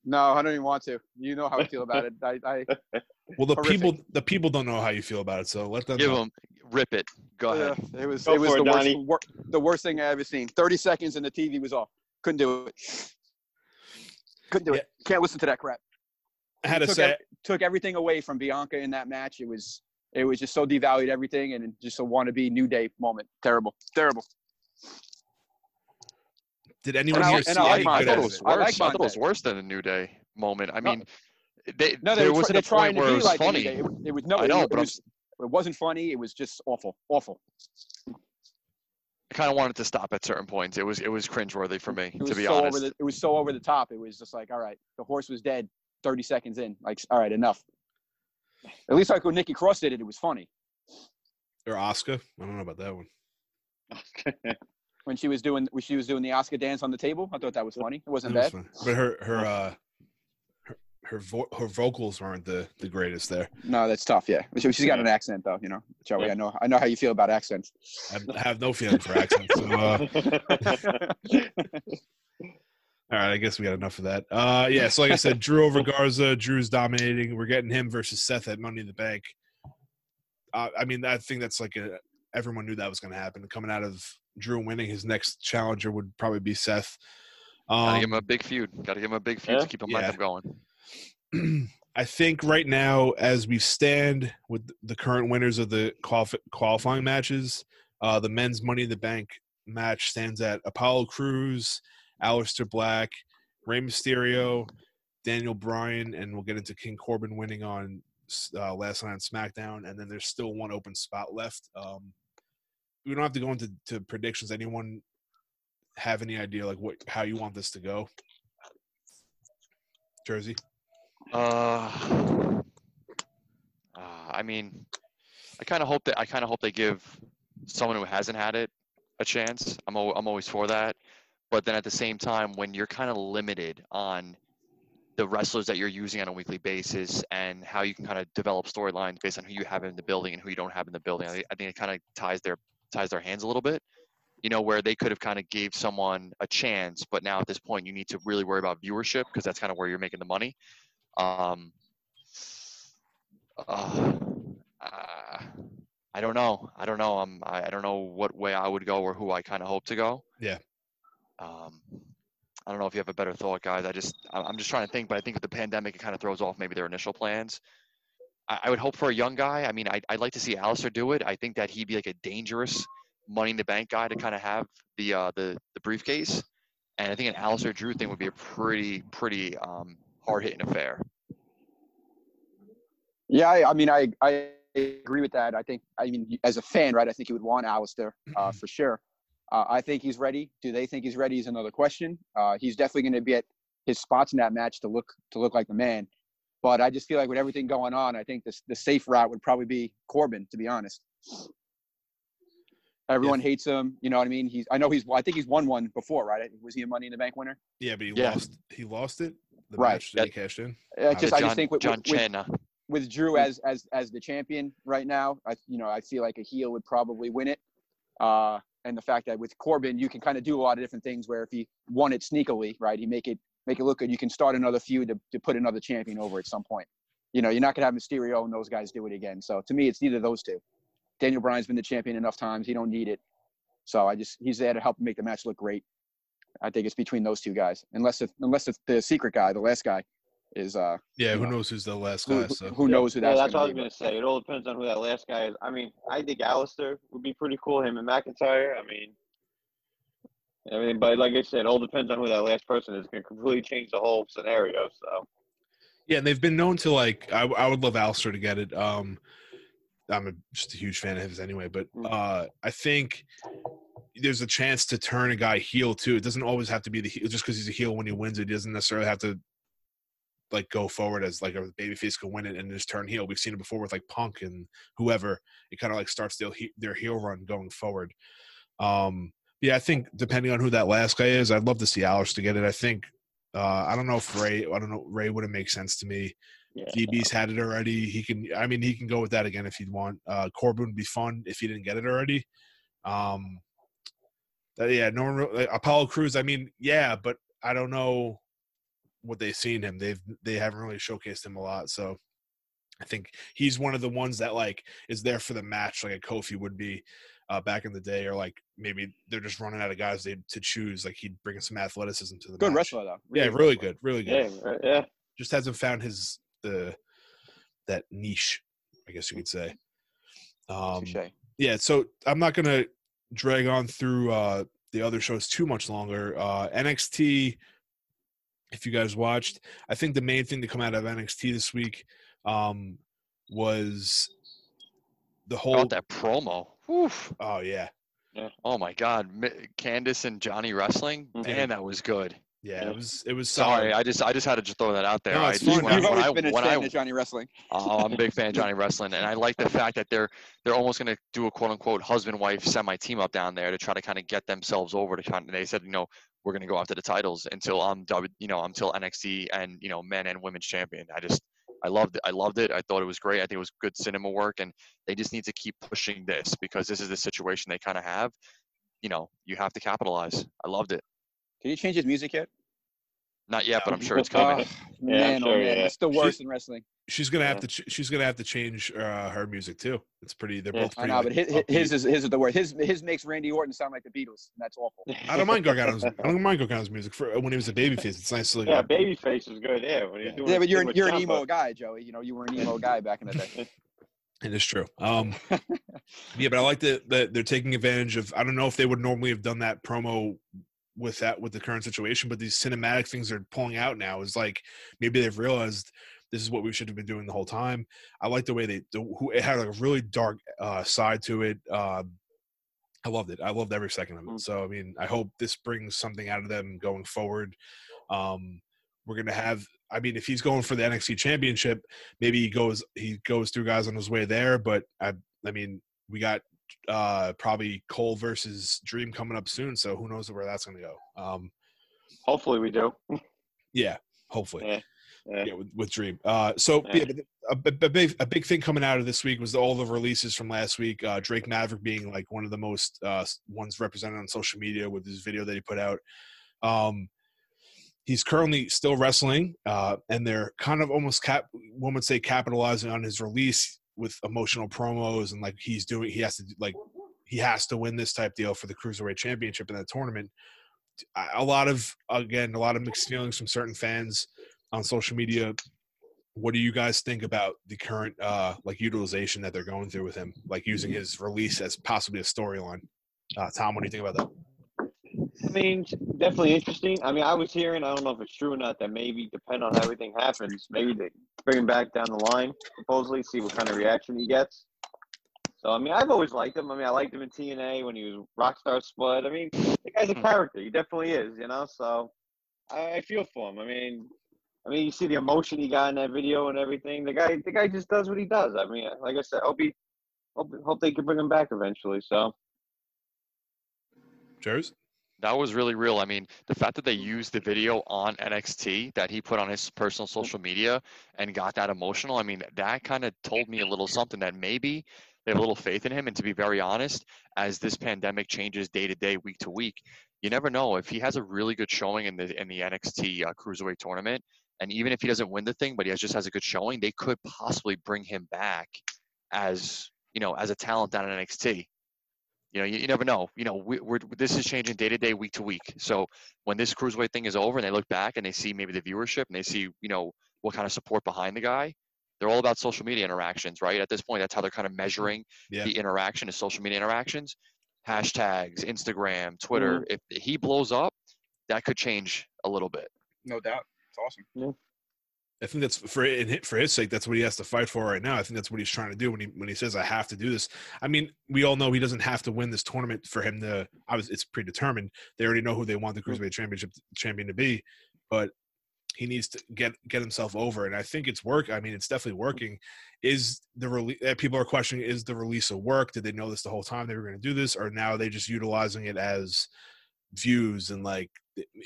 S2: No, I don't even want to. You know how I feel about it. I, I
S1: Well, the
S2: Horrific.
S1: people the people don't know how you feel about it, so let them.
S3: Give
S1: know.
S3: him, rip it. Go ahead.
S2: uh, it was
S4: Go
S2: it was
S4: for
S2: the
S4: it,
S2: worst wor- the worst thing I ever seen. Thirty seconds and the TV was off. Couldn't do it. Couldn't do it. Can't listen to that crap.
S1: I had to
S2: took,
S1: say,
S2: ev- took everything away from Bianca in that match. It was it was just so devalued everything and just a wannabe New Day moment. Terrible, terrible.
S1: Did anyone
S2: And I-
S1: here
S2: and
S1: see
S2: I like
S1: any
S3: I
S2: Montez.
S3: thought it was
S1: it?
S2: I like
S3: worse. I thought it was worse than a New Day moment. I
S2: No.
S3: mean, they,
S2: No, they
S3: there wasn't
S2: they're
S3: a
S2: trying
S3: point
S2: to
S3: where it
S2: be
S3: was
S2: like the New
S3: funny.
S2: Day. It, it was no,
S3: I
S2: it,
S3: know,
S2: it
S3: but I'm-
S2: was, it wasn't funny. It was just awful, awful.
S3: I kind of wanted to stop at certain points. It was it was cringeworthy for me, to be
S2: so
S3: honest.
S2: over the it was so over the top. It was just like, all right, the horse was dead. Thirty seconds in, like, all right, enough. At least like when Nikki Cross did it, it was funny
S1: Or Oscar? I don't know about that one.
S2: when she was doing when she was doing the Oscar dance on the table. I thought that was funny. It wasn't
S1: was
S2: bad.
S1: But her her uh her her, vo- her vocals weren't the the greatest there.
S2: No, that's tough. Yeah, She- she's got an accent though. You know, Joey. I know. I know how you feel about accents.
S1: I have no feeling for accents. So, uh, all right, I guess we got enough of that. Uh, yeah, so like I said, Drew over Garza. Drew's dominating. We're getting him versus Seth at Money in the Bank. Uh, I mean, I think that's like a everyone knew that was going to happen. Coming out of Drew winning, his next challenger would probably be Seth.
S3: Gotta give him
S1: Um,
S3: a big feud. Gotta give him a big feud
S4: Yeah.
S3: to keep
S1: Yeah.
S3: going.
S1: I think right now, as we stand with the current winners of the qualif- qualifying matches, uh, the men's Money in the Bank match stands at Apollo Crews, Aleister Black, Rey Mysterio, Daniel Bryan, and we'll get into King Corbin winning on uh, last night on SmackDown. And then there's still one open spot left. Um, we don't have to go into to predictions. Anyone have any idea like what how you want this to go? Jersey.
S3: Uh, uh, I mean, I kind of hope that I kind of hope they give someone who hasn't had it a chance. I'm I'm always for that, but then at the same time, when you're kind of limited on the wrestlers that you're using on a weekly basis and how you can kind of develop storylines based on who you have in the building and who you don't have in the building, I, I think it kind of ties their ties their hands a little bit. you know, where they could have kind of gave someone a chance, but now at this point you need to really worry about viewership because that's kind of where you're making the money. Um, uh, uh, I don't know. I don't know. I'm. I, I don't know what way I would go or who I kind of hope to go.
S1: Yeah.
S3: Um, I don't know if you have a better thought, guys. I just I'm just trying to think, but I think with the pandemic, it kind of throws off maybe their initial plans. I, I would hope for a young guy. I mean, I, I'd like to see Aleister do it. I think that he'd be like a dangerous money in the bank guy to kind of have the uh, the the briefcase. And I think an Aleister Drew thing would be a pretty pretty um, hard hitting affair.
S2: Yeah, I, I mean, I I agree with that. I think, I mean, as a fan, right? I think you would want Aleister uh, for sure. Uh, I think he's ready. Do they think he's ready? Is another question. Uh, he's definitely going to be at his spots in that match to look to look like the man. But I just feel like with everything going on, I think the the safe route would probably be Corbin. To be honest, everyone hates him. You know what I mean? He's. I know he's. I think he's won one before, right? Was he a Money in the Bank winner?
S1: Yeah, but he
S3: Yeah.
S1: lost. He lost it. The
S2: Right.
S1: match that he cashed in.
S2: Uh, just
S3: Uh,
S2: I just think with,
S3: John
S2: with, with,
S3: uh,
S2: with Drew as as as the champion right now, I you know I feel like a heel would probably win it. Uh, and the fact that with Corbin, you can kind of do a lot of different things. Where if he won it sneakily, right, he make it make it look good. You can start another feud to, to put another champion over at some point. You know, you're not gonna have Mysterio and those guys do it again. So to me, it's neither of those two. Daniel Bryan's been the champion enough times; he don't need it. So I just he's there to help make the match look great. I think it's between those two guys, unless if, unless if the secret guy, the last guy, is uh
S1: Yeah, who
S2: know.
S1: knows who's the last
S2: who,
S1: guy? So
S2: who knows who
S4: yeah,
S2: that's,
S4: that's what I was
S2: gonna
S4: gonna say. It all depends on who that last guy is. I mean, I think Aleister would be pretty cool. Him and McIntyre. I mean, I mean, but like I said, it all depends on who that last person is. Can completely change the whole scenario. So
S1: yeah, and they've been known to like. I, I would love Aleister to get it. Um, I'm a, just a huge fan of his anyway, but
S2: Mm.
S1: uh, I think there's a chance to turn a guy heel too. It doesn't always have to be the heel. Just because he's a heel when he wins it, he doesn't necessarily have to like go forward as like a babyface can win it and just turn heel. We've seen it before with like Punk and whoever. It kind of like starts their their heel run going forward. Um, yeah, I think depending on who that last guy is, I'd love to see Aleister get it. I think uh, I don't know if Rey. I don't know. Rey wouldn't make sense to me.
S4: yeah,
S1: DB's had it already. He can. I mean, he can go with that again if he'd want. Uh, Corbin would be fun if he didn't get it already. Um, that, yeah, no one. like, Apollo Crews. I mean, yeah, but I don't know what they've seen him. They've they haven't really showcased him a lot. So I think he's one of the ones that like is there for the match, like a Kofi would be uh, back in the day, or like maybe they're just running out of guys they, to choose. Like he'd bring some athleticism to the
S2: Good
S1: match.
S2: wrestler though.
S1: Yeah, really good, really good
S4: yeah, right, yeah.
S1: just hasn't found his the that niche, I guess you could say. Um,
S2: Touche.
S1: yeah, so I'm not gonna drag on through uh, the other shows too much longer. Uh, NXT, if you guys watched, I think the main thing to come out of NXT this week um, was the whole.
S3: about that promo? Oof.
S1: Oh yeah,
S3: Oh my God, Mi- Candice and Johnny wrestling.
S4: Mhm.
S3: Man, that was good.
S1: yeah,
S4: Yeah.
S1: it was it was
S3: Sorry,
S1: solid.
S3: I just I just had to just throw that out there.
S1: No,
S3: I
S1: it's
S3: just, when
S2: You've
S3: when
S2: always
S3: I-
S2: been a fan
S3: I-
S2: of Johnny Wrestling.
S3: Oh, I'm a big fan of Johnny Wrestling, and I like the fact that they're they're almost going to do a quote unquote husband wife semi team up down there to try to kind of get themselves over to kind of. They said, you know, we're going to go after the titles until I'm W, you know, until NXT and you know men and women's champion. I just I loved it. I loved it. I thought it was great. I think it was good cinema work, and they just need to keep pushing this because this is the situation they kind of have. You know, you have to capitalize. I loved it.
S2: Can you change his music yet?
S3: Not yet, but I'm sure it's
S2: Oh,
S3: coming.
S2: man,
S4: I'm
S2: oh man,
S4: yeah.
S2: it's the
S1: She-
S2: worst in wrestling.
S1: she's gonna have to. ch- She's gonna have to change uh, her music too. It's pretty. They're
S4: Yeah.
S1: both
S2: I
S1: pretty.
S2: know,
S1: like,
S2: but his, his is his is the word. His his makes Randy Orton sound like the Beatles, and that's awful.
S1: I don't mind Gargano's. I don't mind Gargano's music for when he was a babyface. It's nice to like.
S4: Yeah, Babyface was good. Yeah, when he was doing
S2: Yeah, but you're an, you're an
S4: Ciampa.
S2: emo guy, Joey. You know, you were an emo guy back in the day.
S1: It is true. Um, yeah, but I like that that they're taking advantage of. I don't know if they would normally have done that promo with that with the current situation, but these cinematic things they're pulling out now is like maybe they've realized this is what we should have been doing the whole time. I like the way they the, who it had like a really dark uh, side to it. Um, I loved it. I loved every second of it.
S4: Mm.
S1: So I mean, I hope this brings something out of them going forward. Um, we're gonna have. I mean, if he's going for the NXT Championship, maybe he goes he goes through guys on his way there. But I, I mean, we got uh probably Cole versus Dream coming up soon. So who knows where that's gonna go? Um,
S4: Hopefully we do.
S1: yeah, hopefully.
S4: Yeah. Yeah.
S1: Yeah, with, with Dream. Uh, so yeah, a, a, big a big thing coming out of this week was all the releases from last week. Uh, Drake Maverick being like one of the most uh, ones represented on social media with his video that he put out. Um, he's currently still wrestling, uh, and they're kind of almost cap one would say capitalizing on his release with emotional promos and like he's doing he has to like he has to win this type deal for the cruiserweight championship in that tournament. A lot of again a lot of mixed feelings from certain fans on social media. What do you guys think about the current uh like utilization that they're going through with him like using his release as possibly a storyline? Uh tom what do you think about that
S4: I mean, definitely interesting. I mean, I was hearing, I don't know if it's true or not, that maybe, depending on how everything happens, maybe they bring him back down the line, supposedly, see what kind of reaction he gets. So, I mean, I've always liked him. I mean, I liked him in TNA when he was Rockstar Spud. I mean, the guy's a hmm. character. He definitely is, you know? So, I, I feel for him. I mean, I mean, you see the emotion he got in that video and everything. The guy, the guy just does what he does. I mean, like I said, hope he, hope, hope they can bring him back eventually. So,
S1: Cheers.
S3: That was really real. I mean, the fact that they used the video on NXT that he put on his personal social media and got that emotional, I mean, that kind of told me a little something that maybe they have a little faith in him. And to be very honest, as this pandemic changes day to day, week to week, you never know if he has a really good showing in the in the NXT uh, Cruiserweight tournament and even if he doesn't win the thing, but he has, just has a good showing, they could possibly bring him back as you know as a talent down in NXT. You know, you, you never know. You know, we, are this is changing day to day, week to week. So when this cruiserweight thing is over, and they look back and they see maybe the viewership and they see you know what kind of support behind the guy, they're all about social media interactions, right? At this point, that's how they're kind of measuring yeah. the interaction is social media interactions, hashtags, Instagram, Twitter. Mm-hmm. If he blows up, that could change a little bit.
S2: No doubt. It's awesome. Yeah.
S1: I think that's for for his sake. That's what he has to fight for right now. I think that's what he's trying to do when he when he says I have to do this. I mean, we all know he doesn't have to win this tournament for him to. I was it's predetermined. They already know who they want the mm. cruiserweight championship champion to be, but he needs to get get himself over. And I think it's work. I mean, it's definitely working. Is the release? Eh, people are questioning: Is the release a work? Did they know this the whole time they were going to do this, or now are they just utilizing it as views and like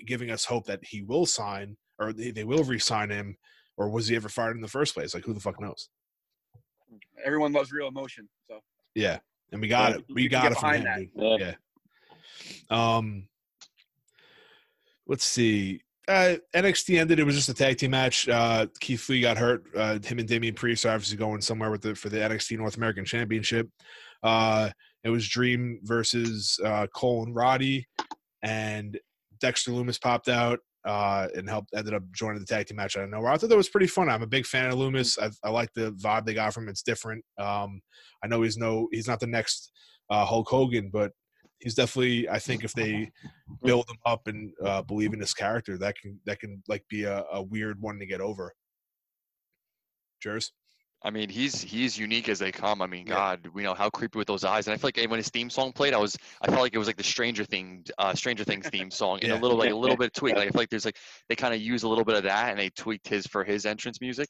S1: giving us hope that he will sign or they, they will re-sign him, or was he ever fired in the first place? Like who the fuck knows?
S2: Everyone loves real emotion, so
S1: yeah, and we got yeah, it. We got it from him. Yeah. yeah. Um, let's see. Uh, NXT ended. It was just a tag team match. Uh, Keith Lee got hurt. Uh, him and Damian Priest are obviously going somewhere with the for the NXT North American Championship. Uh, it was Dream versus uh, Cole and Roddy, and Dexter Lumis popped out uh, and helped ended up joining the tag team match out of nowhere. I thought that was pretty fun. I'm a big fan of Lumis. I, I like the vibe they got from him. It's different. Um, I know he's no he's not the next uh, Hulk Hogan, but he's definitely. I think if they build him up and uh, believe in his character, that can that can like be a, a weird one to get over. Cheers.
S3: I mean, he's he's unique as they come. I mean, God, we know how creepy with those eyes. And I feel like when his theme song played, I was I felt like it was like the Stranger Things uh, Stranger Things theme song, and a little like a little bit of tweak. Like I feel like there's like they kind of use a little bit of that, and they tweaked his for his entrance music.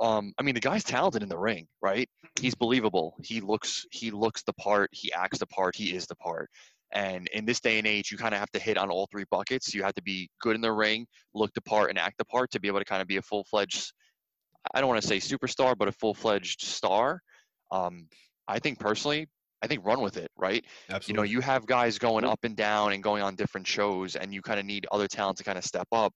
S3: Um, I mean, the guy's talented in the ring, right? He's believable. He looks he looks the part. He acts the part. He is the part. And in this day and age, you kind of have to hit on all three buckets. You have to be good in the ring, look the part, and act the part to be able to kind of be a full fledged I don't want to say superstar, but a full fledged star. Um, I think personally, I think run with it, right? Absolutely. You know, you have guys going up and down and going on different shows, and you kind of need other talent to kind of step up.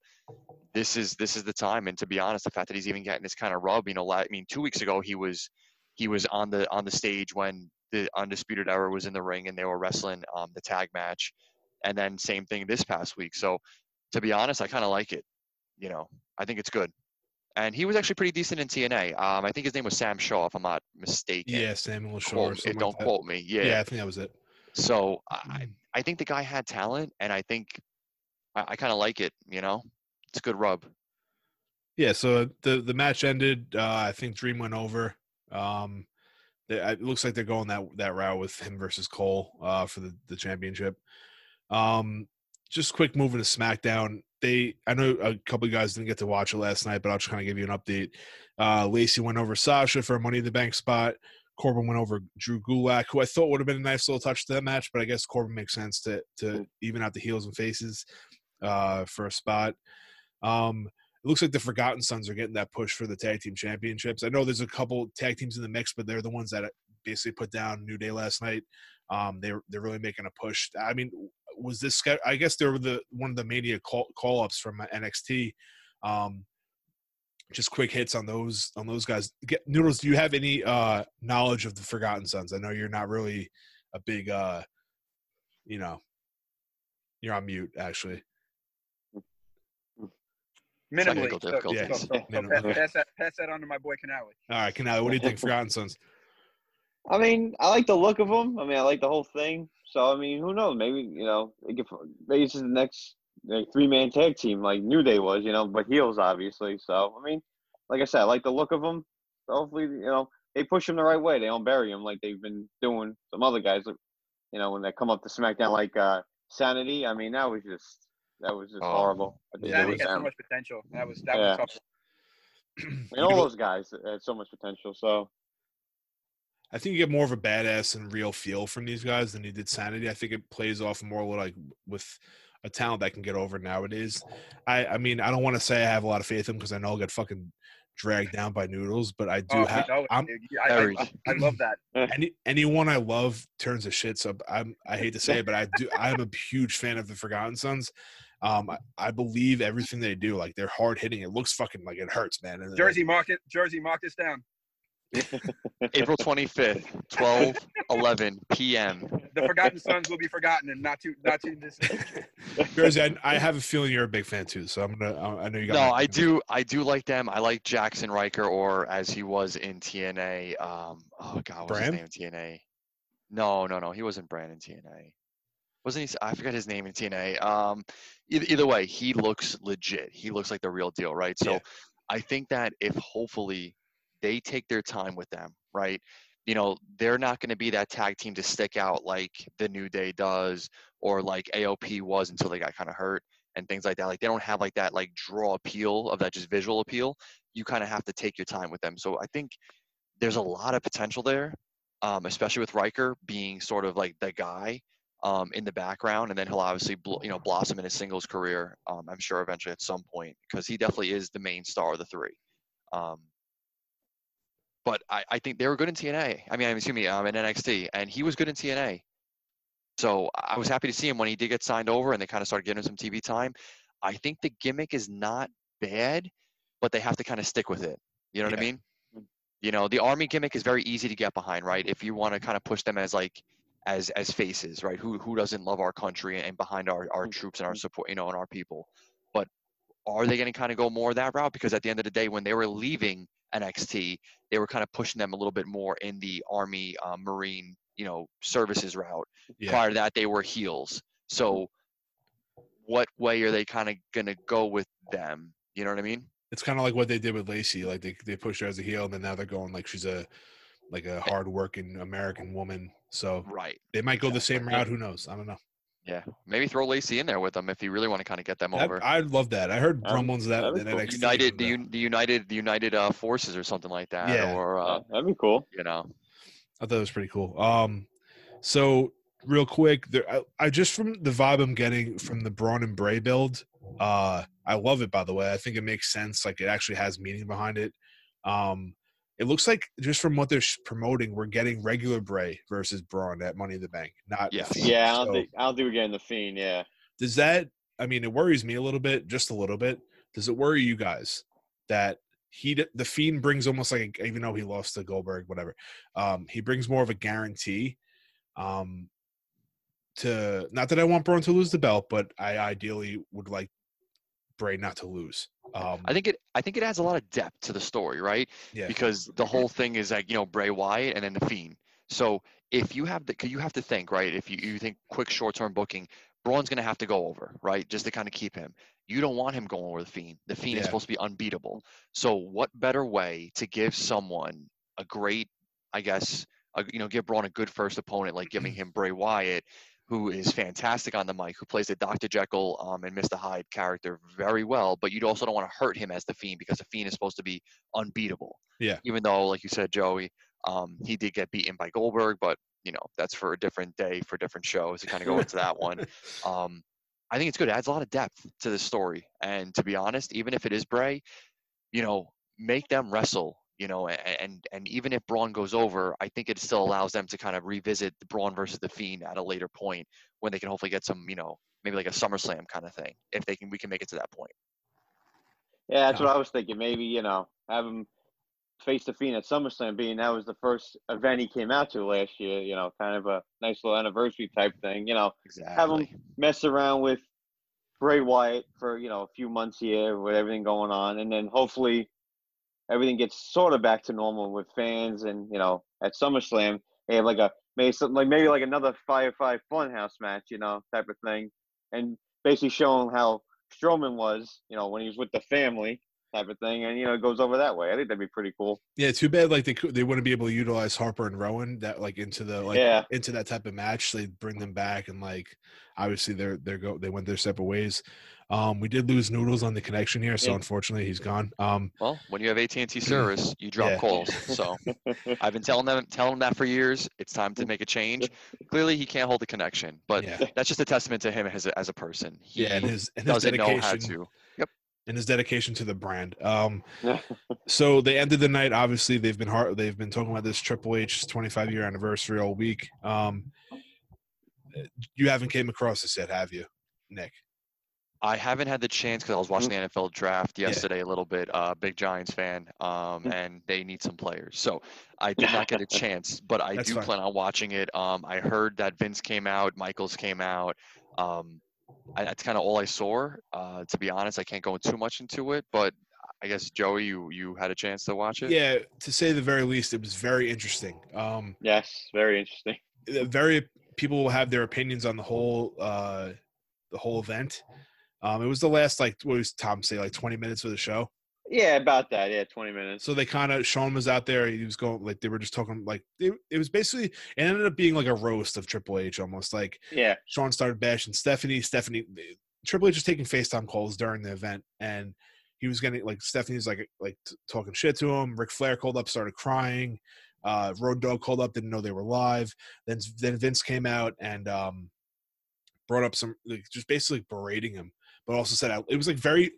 S3: This is this is the time, and to be honest, the fact that he's even getting this kind of rub, you know, I mean, two weeks ago he was he was on the on the stage when the undisputed era was in the ring and they were wrestling um, the tag match, and then same thing this past week. So, to be honest, I kind of like it. You know, I think it's good and he was actually pretty decent in TNA. Um, I think his name was Sam Shaw, if I'm not mistaken.
S1: Yeah, Samuel Shaw. Quote,
S3: don't
S1: like
S3: quote me. Yeah,
S1: yeah, I think that was it.
S3: So I, mm. I think the guy had talent, and I think I, I kind of like it. You know, it's a good rub.
S1: Yeah. So the the match ended. Uh, I think Dream went over. Um, they, it looks like they're going that that route with him versus Cole uh, for the the championship. Um, just quick moving to SmackDown they I know a couple of guys didn't get to watch it last night, but I'll just kind of give you an update. Uh, Lacey went over Sasha for a Money in the Bank spot. Corbin went over Drew Gulak, who I thought would have been a nice little touch to that match, but I guess Corbin makes sense to to even out the heels and faces uh, for a spot. Um, it looks like the Forgotten Sons are getting that push for the tag team championships. I know there's a couple tag teams in the mix, but they're the ones that basically put down New Day last night. Um, they're they're really making a push. I mean, was this? I guess they were the one of the Mania call, call ups from NXT. Um, just quick hits on those on those guys. Get, Noodles, do you have any uh, knowledge of the Forgotten Sons? I know you're not really a big, uh, you know, you're on mute actually.
S2: Minimally.
S3: Technical
S2: So,
S3: difficulties.
S2: so, so, so
S1: Minimally.
S2: pass, pass that, pass that on to my boy Canale.
S1: All right, Canale, what do you think, Forgotten Sons?
S4: I mean, I like the look of them. I mean, I like the whole thing. So I mean, who knows? Maybe you know, they could, maybe this is the next like, three man tag team like New Day was, you know, but heels obviously. So I mean, like I said, I like the look of them. So hopefully, you know, they push them the right way. They don't bury them like they've been doing some other guys. You know, when they come up to SmackDown like uh Sanity. I mean, that was just that was just
S3: Oh,
S4: horrible. I think
S3: Yeah,
S4: it
S2: Sanity had so much potential. That was that
S4: Yeah.
S2: was tough.
S4: I mean, all those guys had so much potential. So
S1: I think you get more of a badass and real feel from these guys than you did Sanity. I think it plays off more like with a talent that can get over nowadays. I, I mean, I don't want to say I have a lot of faith in them because I know I'll get fucking dragged down by noodles, but I do
S2: Oh,
S1: have.
S2: we
S1: I'm.
S2: I, I, I, I love that.
S1: any anyone I love turns to shit. So I'm I hate to say it, but I do I'm a huge fan of the Forgotten Sons. Um, I, I believe everything they do. Like they're hard hitting. It looks fucking like it hurts, man. And, like,
S2: Jersey market, Jersey, mark this down.
S3: April 25th, 12, 11 p.m.
S2: The Forgotten Sons will be forgotten and not too not too distant.
S1: Jersey, I, I have a feeling you're a big fan too. So I'm gonna. I I know you got.
S3: No, I do. I do like them. I like Jaxson Ryker, or as he was in TNA. Um, oh God, what's
S1: Bram?
S3: his name in TNA? No, no, no. He wasn't Brand in TNA. Wasn't he? I forgot his name in TNA. Um, either, either way, he looks legit. He looks like the real deal, right? So,
S1: Yeah.
S3: I think that if hopefully they take their time with them, right? You know, they're not going to be that tag team to stick out like the New Day does, or like AOP was until they got kind of hurt and things like that. Like they don't have like that like draw appeal of that just visual appeal. You kind of have to take your time with them. So I think there's a lot of potential there, um, especially with Ryker being sort of like the guy um, in the background, and then he'll obviously bl- you know blossom in his singles career. Um, I'm sure eventually at some point because he definitely is the main star of the three. Um, but I, I think they were good in TNA. I mean, I'm assuming me, um, in NXT, and he was good in TNA. So I was happy to see him when he did get signed over, and they kind of started getting him some TV time. I think the gimmick is not bad, but they have to kind of stick with it. You know what I mean? You know, the army gimmick is very easy to get behind, right? If you want to kind of push them as like as as faces, right? Who who doesn't love our country and behind our our troops and our support, you know, and our people? But are they going to kind of go more that route? Because at the end of the day, when they were leaving NXT, they were kind of pushing them a little bit more in the Army, uh, Marine, you know, services route.
S1: Yeah.
S3: Prior to that, they were heels. So, what way are they kind of going to go with them? You know what I mean?
S1: It's kind of like what they did with Lacey. Like they they pushed her as a heel, and then now they're going like she's a like a hardworking American woman. So
S3: Right.
S1: they might go the same route. Who knows? I don't know.
S3: Yeah. Maybe throw Lacey in there with them if you really want to kind of get them
S1: That-
S3: over.
S1: I'd love that. I heard
S4: Um,
S1: rumblings of that
S4: that'd
S1: in
S4: be cool.
S1: NXT.
S3: United, the,
S1: but,
S3: Un- the United, the United uh, Forces or something like that,
S1: Yeah.
S3: or uh,
S4: that'd be cool.
S3: you know,
S1: I thought it was pretty cool. Um, so real quick, there, I, I just from the vibe I'm getting from the Braun and Bray build, uh, I love it. By the way, I think it makes sense. Like it actually has meaning behind it. Um, it looks like just from what they're promoting, we're getting regular Bray versus Braun at Money in the Bank. Not the
S3: Yes.
S1: Fiend.
S4: Yeah, I don't
S1: So
S4: think I don't think we're getting the fiend. Yeah.
S1: does that? I mean, it worries me a little bit, just a little bit. Does it worry you guys that he d- the Fiend brings almost like a, even though he lost to Goldberg, whatever, um, he brings more of a guarantee. Um, to not that I want Braun to lose the belt, but I ideally would like Bray not to lose. Um,
S3: I think it, I think it adds a lot of depth to the story, right?
S1: yeah,
S3: because the whole thing is like you know Bray Wyatt and then the Fiend. So if you have the, 'cause you have to think right. If you, you think quick short term booking, Braun's gonna have to go over right just to kind of keep him. You don't want him going over the Fiend. The Fiend is supposed to be unbeatable. So what better way to give someone a great, I guess, a, you know, give Braun a good first opponent like giving him Bray Wyatt, who is fantastic on the mic, who plays the Dr. Jekyll um, and Mr. Hyde character very well, but you also don't want to hurt him as the Fiend because the Fiend is supposed to be unbeatable.
S1: Yeah.
S3: Even though, like you said, Joey, um, he did get beaten by Goldberg, but you know that's for a different day for different shows to kind of go into that one. Um, I think it's good. It adds a lot of depth to the story. And to be honest, even if it is Bray, you know, make them wrestle. You know, and and even if Braun goes over, I think it still allows them to kind of revisit the Braun versus the Fiend at a later point when they can hopefully get some, you know, maybe like a SummerSlam kind of thing. If they can, we can make it to that point.
S4: Yeah, that's
S1: No.
S4: what I was thinking. Maybe you know, have him face the Fiend at SummerSlam, being that was the first event he came out to last year. You know, kind of a nice little anniversary type thing. You know,
S3: Exactly.
S4: Have him mess around with Bray Wyatt for you know a few months here with everything going on, and then hopefully everything gets sort of back to normal with fans, and you know at SummerSlam they have like a maybe something like maybe like another Firefly Funhouse match, you know, type of thing, and basically showing how Strowman was, you know, when he was with the family type of thing, and you know it goes over that way. I think that'd be pretty cool.
S1: Yeah, too bad like they could they wouldn't be able to utilize Harper and Rowan that like into the like
S4: yeah,
S1: into that type of match. They bring them back and like obviously they're they're go they went their separate ways. Um, we did lose Noodles on the connection here, so
S4: Yeah.
S1: unfortunately he's gone. Um,
S3: Well, when you have AT&T service, you drop
S1: Yeah.
S3: calls. So I've been telling them telling them that for years. It's time to make a change. Clearly, he can't hold the connection, but
S1: yeah,
S3: that's just a testament to him as a, as a person. He
S1: yeah, and his and his
S3: doesn't know
S1: dedication
S3: how to.
S1: and his dedication to the brand. Um, so they ended the night. Obviously, they've been hard. They've been talking about this Triple H 25 year anniversary all week. Um, you haven't came across this yet, have you, Nick?
S3: I haven't had the chance because I was watching the NFL draft
S1: Yeah.
S3: yesterday a little bit. Uh, big Giants fan, um, and they need some players, so I did not get a chance. But I
S1: That's
S3: do
S1: fine.
S3: plan on watching it. Um, I heard that Vince came out, Michaels came out. Um, I, that's kind of all I saw. Uh, to be honest, I can't go too much into it, but I guess Joey, you you had a chance to watch it.
S1: Yeah, to say the very least, it was very interesting. Um,
S4: yes, very interesting.
S1: uh, very people will have their opinions on the whole uh, the whole event. Um, it was the last like what was Tom say like 20 minutes of the show.
S4: Yeah, about that. Yeah, twenty minutes.
S1: So they kind of Shawn was out there. He was going like they were just talking like it, it was basically it ended up being like a roast of Triple H almost like
S4: Yeah,
S1: Shawn started bashing Stephanie. Stephanie Triple H was taking FaceTime calls during the event and he was getting like Stephanie's like like t- talking shit to him. Ric Flair called up, started crying. Uh, Road Dog called up, didn't know they were live. Then then Vince came out and um, brought up some like, just basically berating him, but also said I- it was like very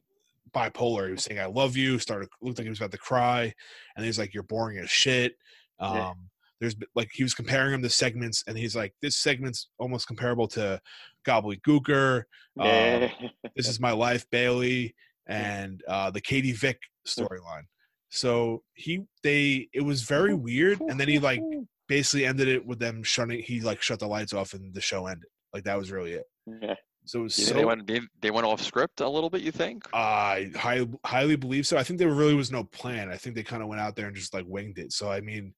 S1: bipolar. He was saying I love you. Started looked like he was about to cry, and he's like you're boring as shit. Um,
S4: Yeah.
S1: There's like he was comparing him to segments, and he's like this segment's almost comparable to Gobbledygooker. Um, this is my life, Bailey, and uh, the Katie Vick storyline. So he they it was very weird, and then he like basically ended it with them shutting. He like shut the lights off, and the show ended. Like that was really it.
S4: Yeah.
S1: So it was
S3: You
S1: so.
S3: they went they, they went off script a little bit. You think?
S1: I high, highly believe so. I think there really was no plan. I think they kind of went out there and just like winged it. So I mean,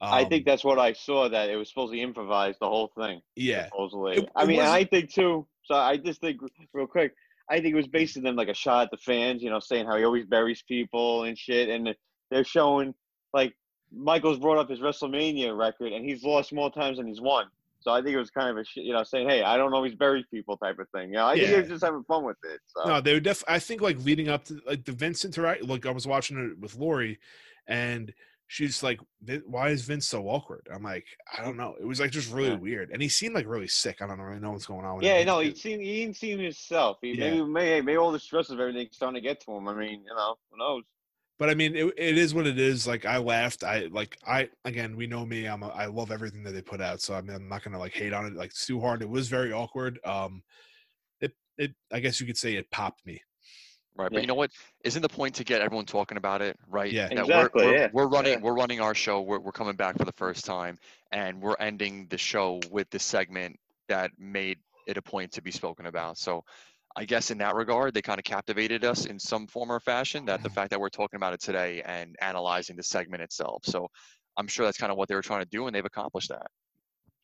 S4: I
S1: um,
S4: think that's what I saw. That it was supposed to improvise the whole thing.
S1: yeah,
S4: Supposedly.
S1: It-
S4: I
S1: it
S4: mean, and I think too. So I just think real quick. I think it was basically them like a shot at the fans. You know, saying how he always buries people and shit, and they're showing like Michaels brought up his WrestleMania record, and he's lost more times than he's won. So I think it was kind of a shit, you know, saying, "Hey, I don't always bury people" type of thing. You know, I think
S1: Yeah.
S4: he was just having fun with it. So
S1: No, they were def. I think like leading up to like the Vince interact. Like I was watching it with Lori, and she's like, "Why is Vince so awkward?" I'm like, "I don't know." It was like just really
S4: Yeah.
S1: weird, and he seemed like really sick. I don't really know what's going on. with
S4: yeah,
S1: him.
S4: no, he seemed he didn't seem himself. He,
S1: Yeah.
S4: Maybe maybe maybe all the stress of everything starting to get to him. I mean, you know, who knows?
S1: But I mean, it, it is what it is. Like I laughed. I like I again, we know me. I'm a, I love everything that they put out. So I mean, I'm not gonna like hate on it like it's too hard. It was very awkward. Um, it it I guess you could say it popped me.
S3: Right,
S4: Yeah.
S3: but you know what? Isn't the point to get everyone talking about it, right?
S1: Yeah.
S3: That
S4: Exactly,
S3: We're, we're,
S4: yeah.
S3: we're running.
S4: Yeah.
S3: We're running our show. We're, we're coming back for the first time, and we're ending the show with the segment that made it a point to be spoken about. So, I guess in that regard, they kind of captivated us in some form or fashion. That the fact that we're talking about it today and analyzing the segment itself. So, I'm sure that's kind of what they were trying to do, and they've accomplished that.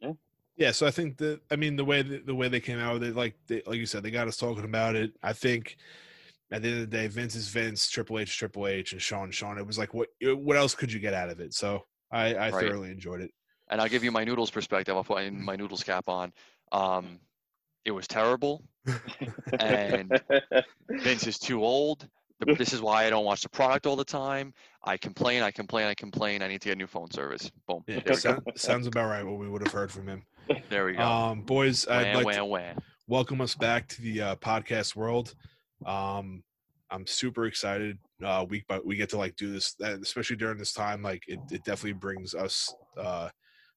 S1: Yeah, Yeah. so I think that I mean the way the, the way they came out with it, like they, like you said, they got us talking about it. I think at the end of the day, Vince is Vince, Triple H is Triple H, and Shawn Shawn. It was like what what else could you get out of it? So I, I
S3: Right.
S1: thoroughly enjoyed it.
S3: and I'll give you my noodles perspective. I'll put my noodles cap on. Um, it was terrible. And Vince is too old. This is why I don't watch the product all the time. I complain, I complain, I complain. I need to get new phone service. Boom.
S1: Yeah,
S3: There we go.
S1: sound- sounds about right. What we would have heard from him.
S3: There we go.
S1: Um, boys, I'd like to, welcome us back to the uh, podcast world. Um, I'm super excited. Uh, week by we get to like do this, especially during this time. Like it, it definitely brings us. Uh,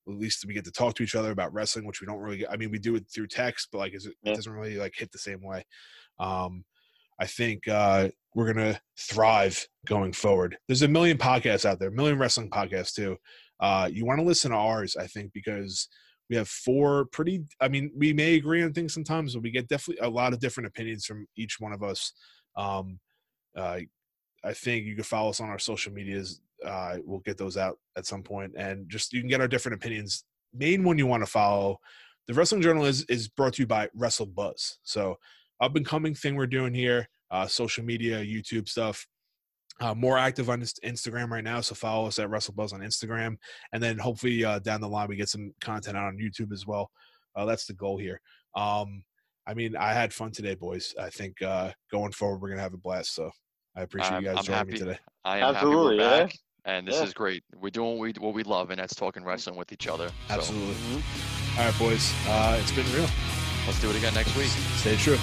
S1: at least we get to talk to each other about wrestling, which we don't really. Get, I mean, we do it through text, but like, it,
S4: Yeah.
S1: doesn't really like hit the same way. Um, I think uh, we're gonna thrive going forward. There's a million podcasts out there, a million wrestling podcasts too. Uh, you want to listen to ours, I think, because we have four pretty. I mean, we may agree on things sometimes, but we get definitely a lot of different opinions from each one of us. Um, uh, I think you can follow us on our social medias. Uh, we'll get those out at some point, and just you can get our different opinions. Main one you want to follow. The Wrestling Journal is is brought to you by Wrestle Buzz. So up and coming thing we're doing here, uh, social media, YouTube stuff. Uh, more active on Instagram right now, so follow us at WrestleBuzz on Instagram, and then hopefully uh, down the line we get some content out on YouTube as well. Uh, that's the goal here. Um, I mean, I had fun today, boys. I think uh, going forward we're gonna have a blast. So I appreciate
S3: I'm-
S1: you guys
S3: I'm
S1: joining me today.
S3: I am
S4: Absolutely,
S3: happy
S4: yeah.
S3: we're back, and this
S4: Yeah.
S3: is great. We're doing what we, what we love, and that's talking wrestling with each other. So
S1: Absolutely.
S4: Mhm.
S1: All right, boys. Uh, it's been real.
S3: let's do it again next week.
S1: Stay true.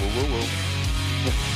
S3: Woo woo woo.